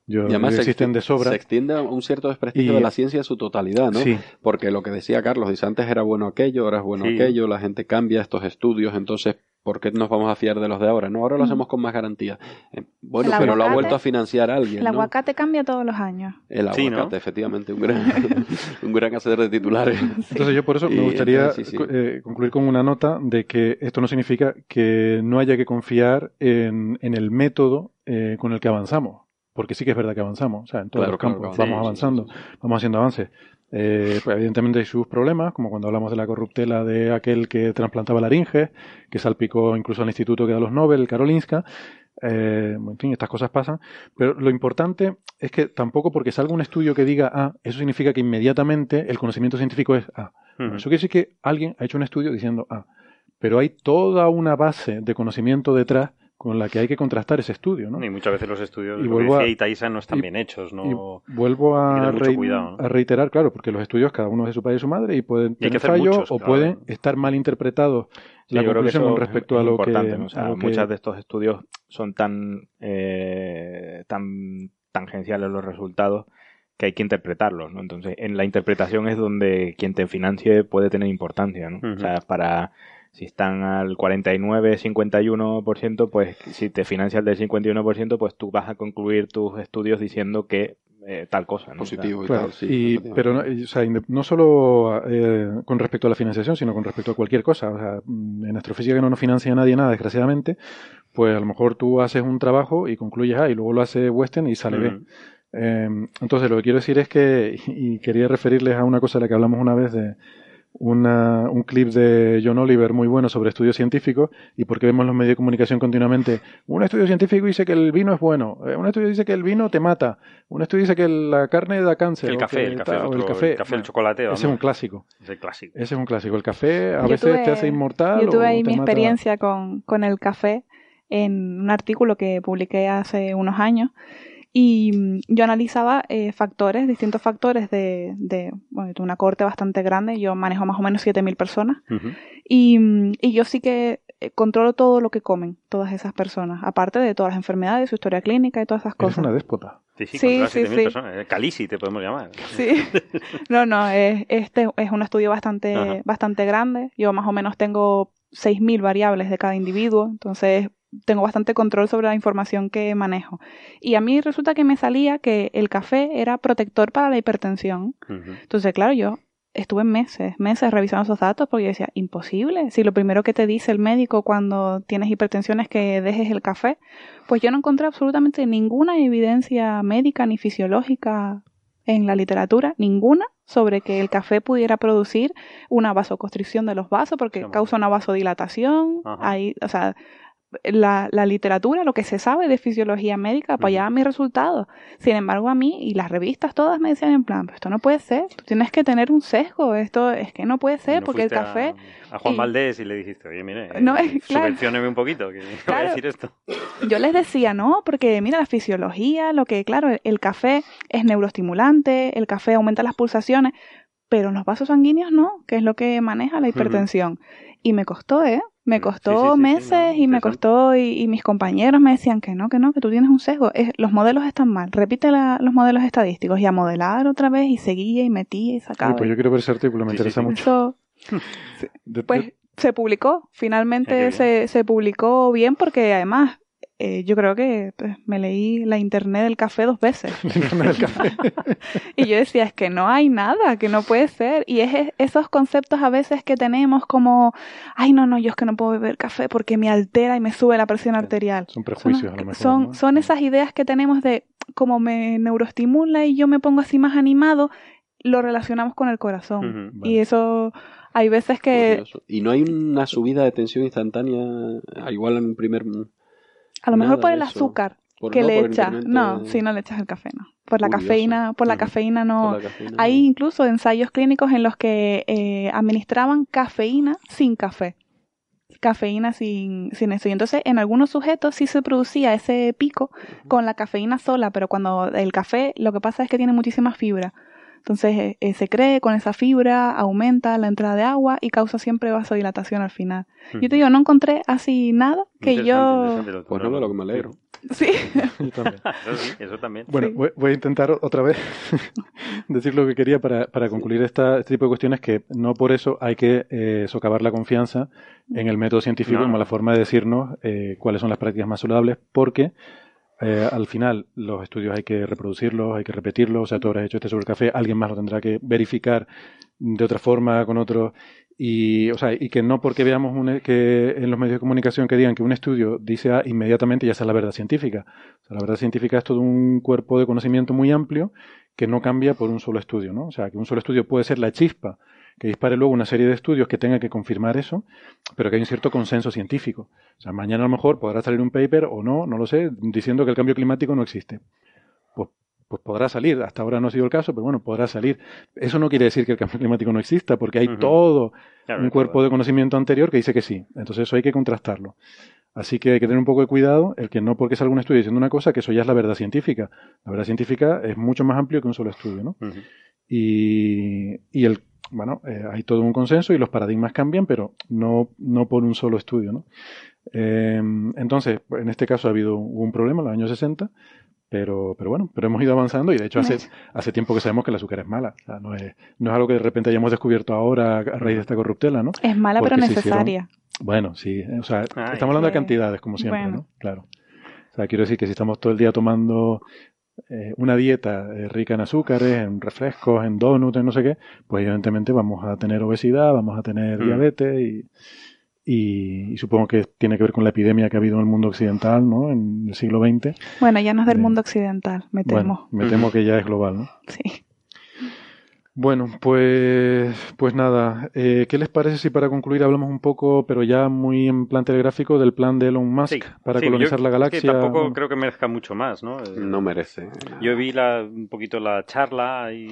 yo Y además que se, existen de sobra. se extiende un cierto desprestigio Y- de la ciencia en su totalidad, ¿no? Sí. Porque lo que decía Carlos, dice antes era bueno aquello, ahora es bueno Sí. aquello, la gente cambia estos estudios, entonces ¿por qué nos vamos a fiar de los de ahora? No, ahora lo hacemos con más garantía. Eh, bueno, El pero lo ha vuelto a financiar alguien, El ¿no? aguacate cambia todos los años. El Sí, aguacate, ¿no? efectivamente, un gran, un gran hacedor de titulares. Entonces yo por eso Y me gustaría entonces, sí, sí. co- eh, concluir con una nota de que esto no significa que no haya que confiar en, en el método eh, con el que avanzamos. Porque sí que es verdad que avanzamos, o sea, en todos Claro, los campos claro. vamos Sí, sí, avanzando, vamos haciendo avances. Eh, pues evidentemente hay sus problemas, como cuando hablamos de la corruptela de aquel que trasplantaba laringe, que salpicó incluso al instituto que da los Nobel, Karolinska. Eh, en fin, estas cosas pasan. Pero lo importante es que tampoco porque salga un estudio que diga A, eso significa que inmediatamente el conocimiento científico es A. Bueno, Eso quiere decir que alguien ha hecho un estudio diciendo A. Pero hay toda una base de conocimiento detrás con la que hay que contrastar ese estudio, ¿no? Y muchas veces los estudios, Y vuelvo que a- decía Itaísa, no están y- bien hechos. No... Y vuelvo a, tener mucho rei- cuidado, ¿no? a reiterar, claro, porque los estudios cada uno es de su padre y su madre y pueden Y tener hacer fallos muchos, o claro. pueden estar mal interpretados Sí, la yo creo que eso con respecto es a lo importante, que, ¿no? O sea, que- muchas de estos estudios son tan eh, tan tangenciales los resultados que hay que interpretarlos, ¿no? Entonces, en la interpretación es donde quien te financie puede tener importancia, ¿no? O sea, para si están al 49, 51%, pues si te financia el del 51%, pues tú vas a concluir tus estudios diciendo que eh, tal cosa, ¿no? Positivo y Claro, y- pero no, o sea, no solo eh, con respecto a la financiación, sino con respecto a cualquier cosa. O sea, mm, en astrofísica que no nos financia nadie nada, desgraciadamente, pues a lo mejor tú haces un trabajo y concluyes A y luego lo hace Western y sale B. Ujú. Eh, entonces, lo que quiero decir es que, y quería referirles a una cosa de la que hablamos una vez de una- un clip de John Oliver muy bueno sobre estudios científicos y porque vemos los medios de comunicación continuamente. Un estudio científico dice que el vino es bueno, eh, un estudio dice que el vino te mata, un estudio dice que la carne da cáncer. El café, el café, el café. el café, el Bueno, chocolate, Ese es un clásico. Es el clásico. Ese es un clásico. El café a Yo veces tuve- te hace inmortal. Yo tuve o ahí te mi mata- experiencia con, con el café en un artículo que publiqué hace unos años y mm, yo analizaba eh, factores, distintos factores de, de, bueno, de una corte bastante grande. Yo manejo más o menos 7.000 personas y, mm, y yo sí que eh, controlo todo lo que comen todas esas personas, aparte de todas las enfermedades, su historia clínica y todas esas cosas. una déspota. Sí, sí, Sí, sí, 7.000 sí. personas. Eh, Calisi te podemos llamar. Sí. No, no, es, este es un estudio bastante, bastante grande. Yo más o menos tengo 6.000 variables de cada individuo, entonces tengo bastante control sobre la información que manejo. Y a mí resulta que me salía que el café era protector para la hipertensión. Entonces, claro, yo estuve meses, meses revisando esos datos porque yo decía, imposible. Si lo primero que te dice el médico cuando tienes hipertensión es que dejes el café, pues yo no encontré absolutamente ninguna evidencia médica ni fisiológica en la literatura, ninguna, sobre que el café pudiera producir una vasoconstricción de los vasos porque causa una vasodilatación. Ajá. O sea, la, la literatura, lo que se sabe de fisiología médica, apoyaba mis resultados. Sin embargo, a mí y las revistas todas me decían en plan, "Pero esto no puede ser, tú tienes que tener un sesgo, esto es que no puede ser, ¿No porque el a- café... A, Juan y- Valdés y le dijiste, oye, mire, eh, No, claro. subvencióneme un poquito, que voy a Claro. decir esto. Yo les decía, no, porque mira la fisiología, lo que, claro, el café es neuroestimulante, el café aumenta las pulsaciones, pero en los vasos sanguíneos no, que es lo que maneja la hipertensión. Y me costó, ¿eh? Me costó meses y me costó, y, y mis compañeros me decían que no, que no, que tú tienes un sesgo. Es- los modelos están mal. Repite la- los modelos estadísticos y a modelar otra vez y seguía y metía y sacaba. Pues yo quiero ver ese artículo, me interesa mucho. De- pues se publicó, finalmente se, se publicó bien porque además eh, yo creo que pues, me leí la internet del café dos veces. y yo decía, es que no hay nada, que no puede ser. Y es es- esos conceptos a veces que tenemos como, ay, no, no, yo es que no puedo beber café porque me altera y me sube la presión arterial. Son prejuicios, a lo mejor. Son, ¿no? son esas ideas que tenemos de como me neuroestimula y yo me pongo así más animado, lo relacionamos con el corazón. Y eso hay veces que Curioso. Y no hay una subida de tensión instantánea, al igual en un primer. A lo mejor por el azúcar Por- que no, le echa. No, de- si no le echas el café, no. Por la Curioso. cafeína, por la cafeína no. Por la cafeína Hay incluso ensayos clínicos en los que eh, administraban cafeína sin café. Cafeína sin, sin eso. Y entonces en algunos sujetos sí se producía ese pico con la cafeína sola, pero cuando el café lo que pasa es que tiene muchísima fibra. Entonces eh, eh, se cree con esa fibra, aumenta la entrada de agua y causa siempre vasodilatación al final. Yo te digo, no encontré así nada que yo... Pues no, de lo que me alegro. Sí. Yo también. Eso sí, eso también. Bueno, voy, voy a intentar otra vez decir lo que quería para, para concluir esta, este tipo de cuestiones, que no por eso hay que eh, socavar la confianza en el método científico No. como la forma de decirnos eh, cuáles son las prácticas más saludables, porque eh, al final los estudios hay que reproducirlos, hay que repetirlos, o sea, tú habrás hecho este sobre el café, alguien más lo tendrá que verificar de otra forma, con otro, Y, o sea, y que no porque veamos un, que en los medios de comunicación que digan que un estudio dice inmediatamente ya sea la verdad científica. O sea, la verdad científica es todo un cuerpo de conocimiento muy amplio que no cambia por un solo estudio, ¿no? O sea, que un solo estudio puede ser la chispa que dispare luego una serie de estudios que tenga que confirmar eso, pero que hay un cierto consenso científico. O sea, mañana a lo mejor podrá salir un paper o no, no lo sé, diciendo que el cambio climático no existe. Pues, pues podrá salir, hasta ahora no ha sido el caso, pero bueno, podrá salir. Eso no quiere decir que el cambio climático no exista, porque hay todo un cuerpo de conocimiento anterior que dice que sí. Entonces eso hay que contrastarlo. Así que hay que tener un poco de cuidado, el que no porque salga un estudio diciendo una cosa, que eso ya es la verdad científica. La verdad científica es mucho más amplio que un solo estudio, ¿no? y, y el bueno, eh, hay todo un consenso y los paradigmas cambian, pero no, no por un solo estudio, ¿no? Eh, entonces, en este caso ha habido un problema en los años 60, pero, pero bueno, pero hemos ido avanzando y de hecho hace, hace tiempo que sabemos que el azúcar es mala. O sea, no, es, no es algo que de repente hayamos descubierto ahora a raíz de esta corruptela, ¿no? Es mala pero necesaria. Bueno, sí, o sea, estamos hablando de cantidades, como siempre, ¿no? Claro. O sea, quiero decir que si estamos todo el día tomando eh, una dieta eh, rica en azúcares, en refrescos, en donuts, en no sé qué, pues evidentemente vamos a tener obesidad, vamos a tener mm. diabetes y, y, supongo que tiene que ver con la epidemia que ha habido en el mundo occidental, ¿no? En el siglo XX. Bueno, ya no es del eh, mundo occidental, me temo. me temo que ya es global, ¿no? Sí. Bueno, pues, pues nada, eh, ¿qué les parece si para concluir hablamos un poco, pero ya muy en plan telegráfico, del plan de Elon Musk para colonizar la galaxia? que tampoco creo que merezca mucho más, ¿no? No merece. Yo vi la, un poquito la charla y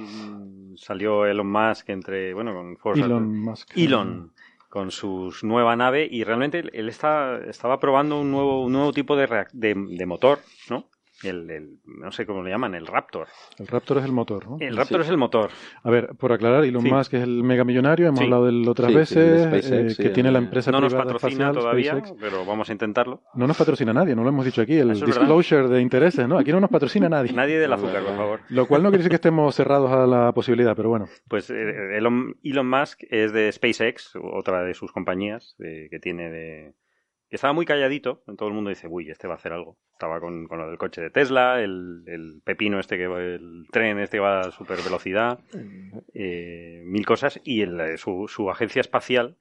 salió Elon Musk entre, bueno, con Forza, Elon Musk. Elon con su nueva nave y realmente él está, estaba probando un nuevo, un nuevo tipo de, de, de motor, ¿no? El, no sé cómo le llaman, el Raptor. El Raptor es el motor, ¿no? El Raptor es el motor. A ver, por aclarar, Elon Musk que es el mega millonario, hemos hablado de él otras veces, eh, que tiene la empresa no nos patrocina todavía, pero vamos a intentarlo. No nos patrocina nadie, no lo hemos dicho aquí, el disclosure de intereses, ¿no? Aquí no nos patrocina nadie. nadie del azúcar, por favor. Lo cual no quiere decir que estemos cerrados a la posibilidad, pero bueno. Pues eh, Elon, Elon Musk es de SpaceX, otra de sus compañías que tiene de estaba muy calladito, todo el mundo dice, uy, este va a hacer algo. Estaba con, con lo del coche de Tesla, el, el, pepino este que va, el tren este que va a super velocidad, eh, mil cosas, y el, su, su agencia espacial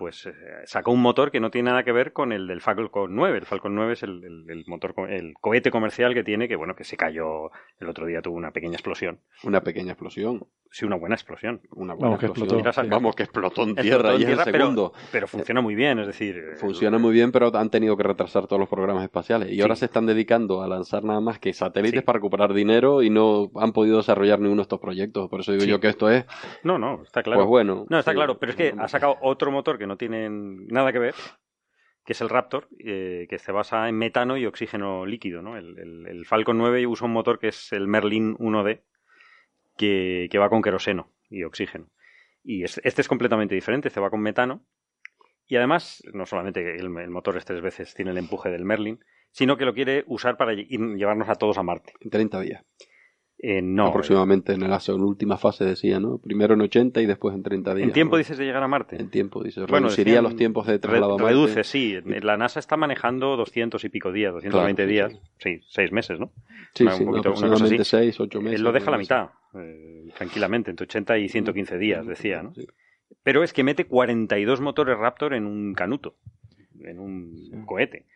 pues eh, sacó un motor que no tiene nada que ver con el del Falcon 9. El Falcon 9 es el, el, motor, el cohete comercial que tiene, que bueno, que se cayó el otro día, tuvo una pequeña explosión. Una pequeña explosión. Sí, una buena explosión. Una buena Vamos, explosión. Que explotó. Vamos, que explotó en tierra y en segundo. Pero, funciona muy bien, es decir... Eh, funciona muy bien, pero han tenido que retrasar todos los programas espaciales. Y ahora se están dedicando a lanzar nada más que satélites para recuperar dinero y no han podido desarrollar ninguno de estos proyectos. Por eso digo yo que esto es... No, no, está claro. Pues bueno. No, está claro, pero es que ha sacado otro motor que no tienen nada que ver, que es el Raptor, eh, que se basa en metano y oxígeno líquido. ¿no? El, el, Falcon 9 usa un motor que es el Merlin 1D, que, va con queroseno y oxígeno. Y este es completamente diferente, este va con metano. Y además, no solamente el, el motor es tres veces tiene el empuje del Merlin, sino que lo quiere usar para llevarnos a todos a Marte. En 30 días. Eh, no. Aproximadamente en la última fase decía, ¿no? Primero en 80 y después en 30 días. ¿En tiempo dices de llegar a Marte? En tiempo, dice. Bueno, Reduciría los tiempos de traslado a Marte. Reduce, sí. La NASA está manejando 200 y pico días, 220 días. Sí. seis meses, ¿no? Sí, sí, un poquito, aproximadamente seis, ocho meses. Él lo deja a la mitad, eh, tranquilamente, entre 80 y 115 días, decía, ¿no? Pero es que mete 42 motores Raptor en un canuto, en un cohete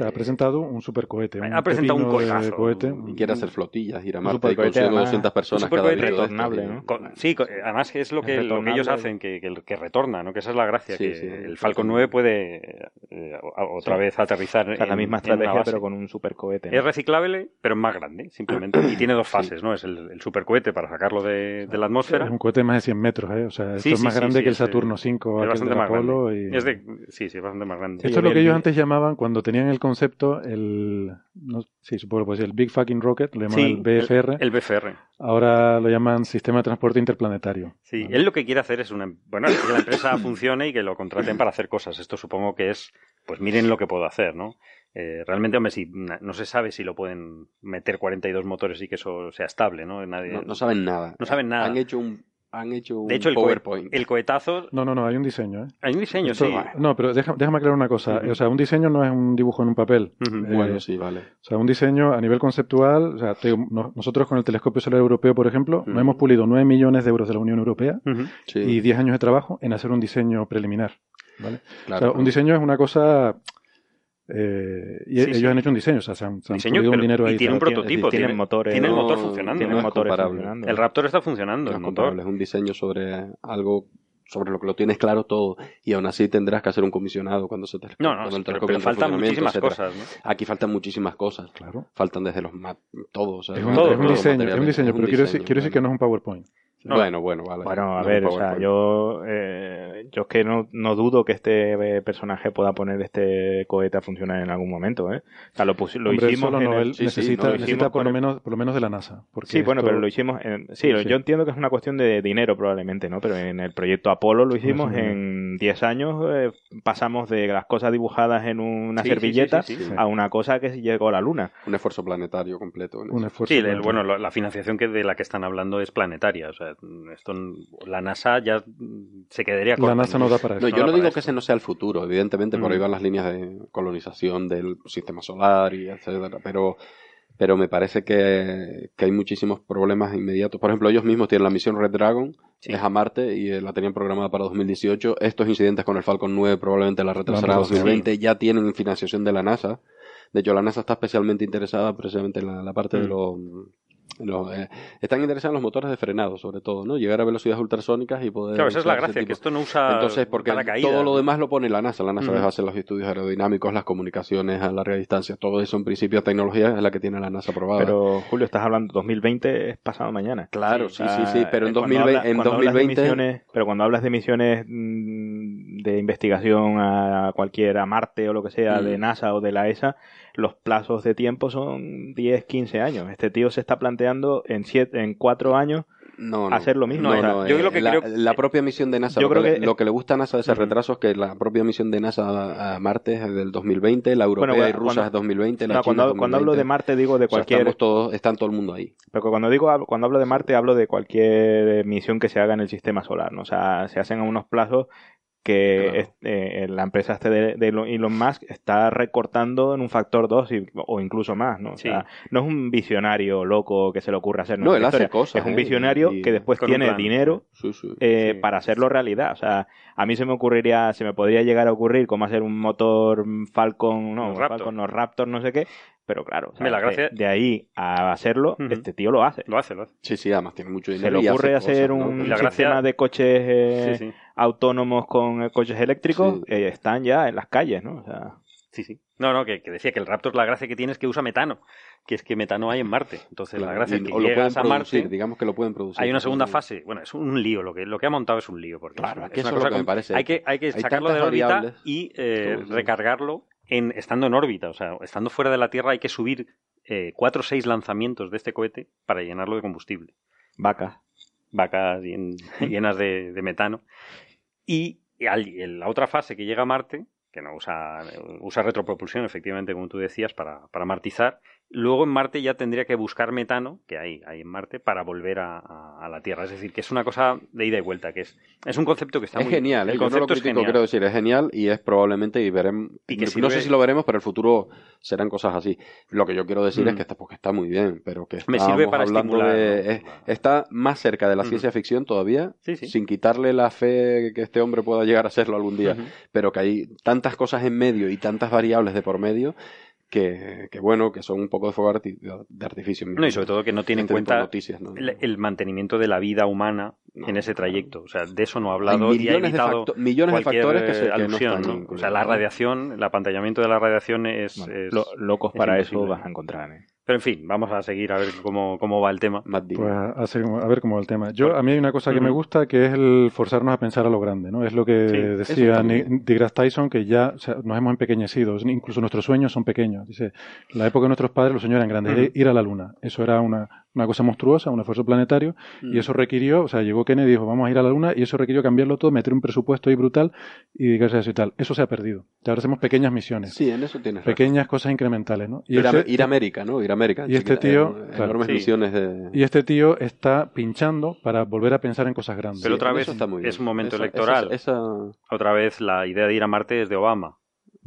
ha presentado un supercohete. ha presentado un cohete. Y quiere hacer flotillas, ir a Marte y consigue 200 personas cada día. retornable, ¿no? sí, además es lo que, lo que ellos hacen, que, que, retorna, ¿no? Que esa es la gracia, que el Falcon 9 puede eh, otra vez aterrizar en, la misma estrategia, pero con un supercohete. ¿no? Es reciclable, pero es más grande, simplemente. y tiene dos fases, ¿no? Es el, el supercohete para sacarlo de, de la atmósfera. Es un cohete de más de 100 metros, ¿eh? O sea, esto es más grande que el Saturno 5 es bastante más grande. Sí, sí, es bastante más grande. Esto es lo que ellos antes llamaban, cuando tenían el concepto, el, no, sí, supongo pues el Big Fucking Rocket, lo llaman el BFR. El, BFR. Ahora lo llaman Sistema de Transporte Interplanetario. Sí, él lo que quiere hacer es una, bueno, que la empresa funcione y que lo contraten para hacer cosas. Esto supongo que es, pues miren lo que puedo hacer, ¿no? Eh, realmente, hombre, si, no se sabe si lo pueden meter 42 motores y que eso sea estable, ¿no? Nadie, no, saben nada. No saben nada. Han hecho un han hecho un De hecho, el, PowerPoint. el cohetazo... No, no, no, hay un diseño, ¿eh? Hay un diseño, Esto- sí. No, pero deja- déjame aclarar una cosa. O sea, un diseño no es un dibujo en un papel. Eh, Bueno, sí, vale. O sea, un diseño a nivel conceptual, o sea, te digo, no- nosotros con el telescopio solar europeo, por ejemplo, nos Ujú. hemos pulido 9 millones de euros de la Unión Europea. Sí, y 10 años de trabajo en hacer un diseño preliminar. ¿vale? claro. o sea, un diseño es una cosa... eh, y Sí, ellos sí. han hecho un diseño, o sea, se han, se han Diseño, pulido un pero- dinero y ahí. tiene un prototipo. tienen tiene- motores. tiene el motor funcionando. tienen no comparable. funcionando. El Raptor está funcionando, No el es motor. es un diseño sobre algo sobre lo que lo tienes claro todo y aún así tendrás que hacer un comisionado cuando se te No, no, cuando sí, el pero, pero faltan muchísimas etcétera. cosas, ¿no? Aquí faltan muchísimas cosas. Claro. Faltan desde los mat todo, o sea, Es un, Todo, es un todo, diseño, es un diseño, pero quiero, decir, diseño, quiero decir que no es un PowerPoint. No. Bueno, bueno, vale. Bueno, a No, ver, o sea, yo, eh, yo es que no, no dudo que este eh, personaje pueda poner este cohete a funcionar en algún momento, ¿eh? O sea, lo, lo Hombre, hicimos solo en no, el- él sí, sí, necesita, necesita por, lo menos, por lo menos de la NASA. Porque Sí, bueno, esto- pero lo hicimos en... Sí, Sí. yo entiendo que es una cuestión de dinero probablemente, ¿no? Pero en el proyecto Apolo lo hicimos sí. en 10 años, eh, pasamos de las cosas dibujadas en una Sí, sí, sí, servilleta sí, sí, sí. a una cosa que llegó a la luna. Un esfuerzo planetario completo. en Un esfuerzo. Sí, el- bueno, la financiación que de la que están hablando es planetaria. O sea, esto, la NASA ya se quedaría corta. La NASA no da para eso. No, yo no digo esto. que ese no sea el futuro, evidentemente por ahí Mm. van las líneas de colonización del sistema solar y etcétera, pero pero me parece que, que hay muchísimos problemas inmediatos. Por ejemplo, ellos mismos tienen la misión Red Dragon, Sí. es a Marte y eh, la tenían programada para 2018. Estos incidentes con el Falcon 9 probablemente la retrasará a retrasado. 2020. Ya tienen financiación de la NASA. De hecho, la NASA está especialmente interesada precisamente en la, la parte de Mm. los... los, eh, están interesados en los motores de frenado, sobre todo, ¿no? Llegar a velocidades ultrasónicas y poder... Claro, esa es la gracia, tipo- que esto no usa entonces, porque paracaídas, todo lo demás lo pone la NASA. La NASA va a hacer los estudios aerodinámicos, las comunicaciones a larga distancia, todo eso en principio tecnología es la que tiene la NASA aprobada. Pero, Julio, estás hablando 2020 es pasado mañana. claro, Sí, sí, sí, pero en, cuando 2020, habla- en cuando hablas de 2020 misiones- pero cuando hablas de misiones mm, de investigación a cualquier, a Marte o lo que sea, Mm. de NASA o de la ESA, los plazos de tiempo son 10, 15 años. Este tío se está planteando en siete, en cuatro años no, no. hacer lo mismo. No, o sea, no, yo eh, lo que la, creo- la propia misión de NASA, Yo lo, creo que, lo que le gusta a NASA de ese retraso es que la propia misión de NASA a, Marte es del 2020, la europea Bueno, y rusa cuando- es 2020, la China cuando, cuando hablo de 2020. Marte digo de O sea, cualquier estamos todos, están todo el mundo ahí. Pero cuando digo cuando hablo de Marte hablo de cualquier misión que se haga en el sistema solar, ¿no? O sea, se hacen a unos plazos que Claro. es- eh, la empresa este de, de Elon Musk está recortando en un factor 2 y- o incluso más, ¿no? O Sí. sea, no es un visionario loco que se le ocurra hacer No, él hace cosas, Es un ¿eh? visionario que después tiene dinero Sí, sí. eh, Sí. para hacerlo realidad. O sea, a mí se me ocurriría, se me podría llegar a ocurrir cómo hacer un motor Falcon, no, Raptor. Falcon, no, Raptor, no sé qué, pero claro, o sea, Hombre, la gracia- de, de ahí a hacerlo, este tío lo hace. Lo hace, lo hace. Sí, sí, además tiene mucho Se dinero. le y ocurre hace hacer cosas, un la gracia- sistema de coches eh, Sí, sí. autónomos con eh, coches eléctricos, Sí. eh, están ya en las calles, ¿no? O sea, Sí, sí. No, no, que, que decía que el Raptor la gracia que tiene es que usa metano, que es que metano hay en Marte. Entonces la gracia y- es que o lo pueden a producir, Marte, digamos que lo pueden producir. hay una segunda fase. Bueno, es un lío, lo que, lo que ha montado es un lío. Porque Claro, es, es que es eso una lo cosa que me parece. Hay que, hay que Hay sacarlo de tantas órbita y eh, Todo, sí. recargarlo en, estando en órbita. O sea, estando fuera de la Tierra hay que subir eh, cuatro o seis lanzamientos de este cohete para llenarlo de combustible. vacas. vacas llen- llenas de, de metano. Y, y al- y en la otra fase que llega a Marte, que no usa, usa retropropulsión, efectivamente, como tú decías, para, para martizar, luego en Marte ya tendría que buscar metano, que hay, hay en Marte, para volver a, a- a la Tierra. Es decir, que es una cosa de ida y vuelta, que es, es un concepto que está Es muy... genial, el ¿eh? no lo es genial. quiero decir, es genial y es probablemente, y veremos, Y que no sé si lo veremos, pero el futuro serán cosas así. Lo que yo quiero decir Mm. es que está, porque está muy bien, pero que Me sirve para estimular, de... ¿no? es- está más cerca de la ciencia ficción todavía, Sí, sí. sin quitarle la fe que este hombre pueda llegar a serlo algún día, pero que hay tantas cosas en medio y tantas variables de por medio que, que bueno, que son un poco de fuego arti- de artificio. No, y sobre todo que no tiene en Este de cuenta noticias, ¿no? el, el mantenimiento de la vida humana No, en ese trayecto. O sea, de eso no ha Hay hablado y ha millones, de, evitado facto- millones de factores que, se, eh, que no alusión, están ¿no? O sea, la radiación, el apantallamiento de la radiación es... Bueno, es- lo- locos es para eso vas a encontrar. ¿eh? Pero en fin, vamos a seguir a ver cómo, cómo va el tema. Pues a, seguir- a ver cómo va el tema. Yo, a mí hay una cosa que me gusta que es el forzarnos a pensar a lo grande, ¿no? Es lo que Sí, decía deGrasse Tyson, que ya o sea, nos hemos empequeñecido, incluso nuestros sueños son pequeños. Dice, la época de nuestros padres los sueños eran grandes, ir a la luna. Eso era una, una cosa monstruosa, un esfuerzo planetario, Mm. y eso requirió, o sea, llegó Kennedy y dijo, vamos a ir a la luna, y eso requirió cambiarlo todo, meter un presupuesto ahí brutal y dedicarse a eso y tal. Eso se ha perdido. Y ahora hacemos pequeñas misiones, Sí, en eso tienes razón. pequeñas cosas incrementales, ¿no? Y Ir a, ese- ir a América, ¿no? Ir a América. Y este tío, claro. enormes Sí. misiones de... Y este tío está pinchando para volver a pensar en cosas grandes. Pero otra vez está muy es un momento Esa- electoral. esa- esa- Otra vez la idea de ir a Marte es de Obama.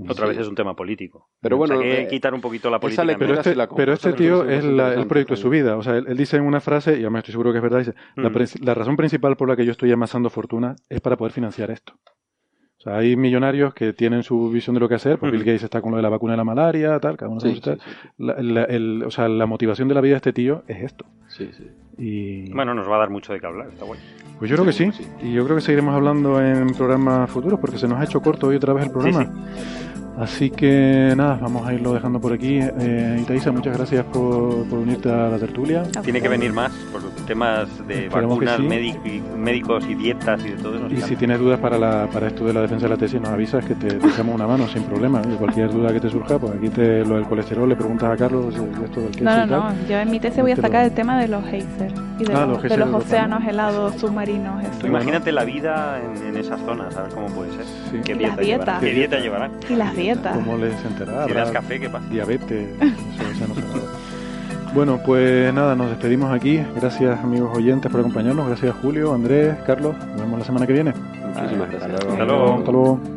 Otra Sí. vez es un tema político. Pero bueno, O sea, que eh, quitar un poquito la política. Pero este, la pero este tío es la- el proyecto de su vida. O sea, él, él dice en una frase, y además estoy seguro que es verdad, dice, Mm. la razón principal por la que yo estoy amasando fortuna es para poder financiar esto. O sea, hay millonarios que tienen su visión de lo que hacer, pues Bill Ujú. Gates está con lo de la vacuna de la malaria, tal, cada uno Sí, sí, sí. La, la- el- o sea, la motivación de la vida de este tío es esto. Sí, sí. Y Bueno, nos va a dar mucho de qué hablar, está bueno. pues yo creo que sí. Sí. Y yo creo que seguiremos hablando en programas futuros porque se nos ha hecho corto hoy otra vez el programa. Sí, Así que nada, vamos a irlo dejando por aquí. Eh, Itaísa, muchas gracias por, por unirte a la tertulia. Tiene que venir más por temas de Esperemos vacunas, sí. médic- médicos y dietas y de todo eso. Y si tienes dudas para, la, para esto de la defensa de la tesis, nos avisas que te, te echamos una mano sin problema. Y cualquier duda que te surja, pues aquí te, lo del colesterol le preguntas a Carlos esto del queso No, no, y tal. no. Yo en mi tesis voy a Te lo- sacar el tema de los geysers y de, Ah, los, los de los océanos helados submarinos. eso. Imagínate la vida en, en esas zonas, a ver cómo puede ser. Sí. ¿Qué Y dieta las dietas. llevarán? ¿Qué dieta llevarán? Y las dietas. ¿Cómo les enterará? Si das café, ¿qué pasa? Diabetes, eso, eso no se. Bueno, pues nada, nos despedimos aquí. Gracias amigos oyentes por acompañarnos. Gracias Julio, Andrés, Carlos. Nos vemos la semana que viene. Muchísimas gracias. Hasta luego. Hasta luego.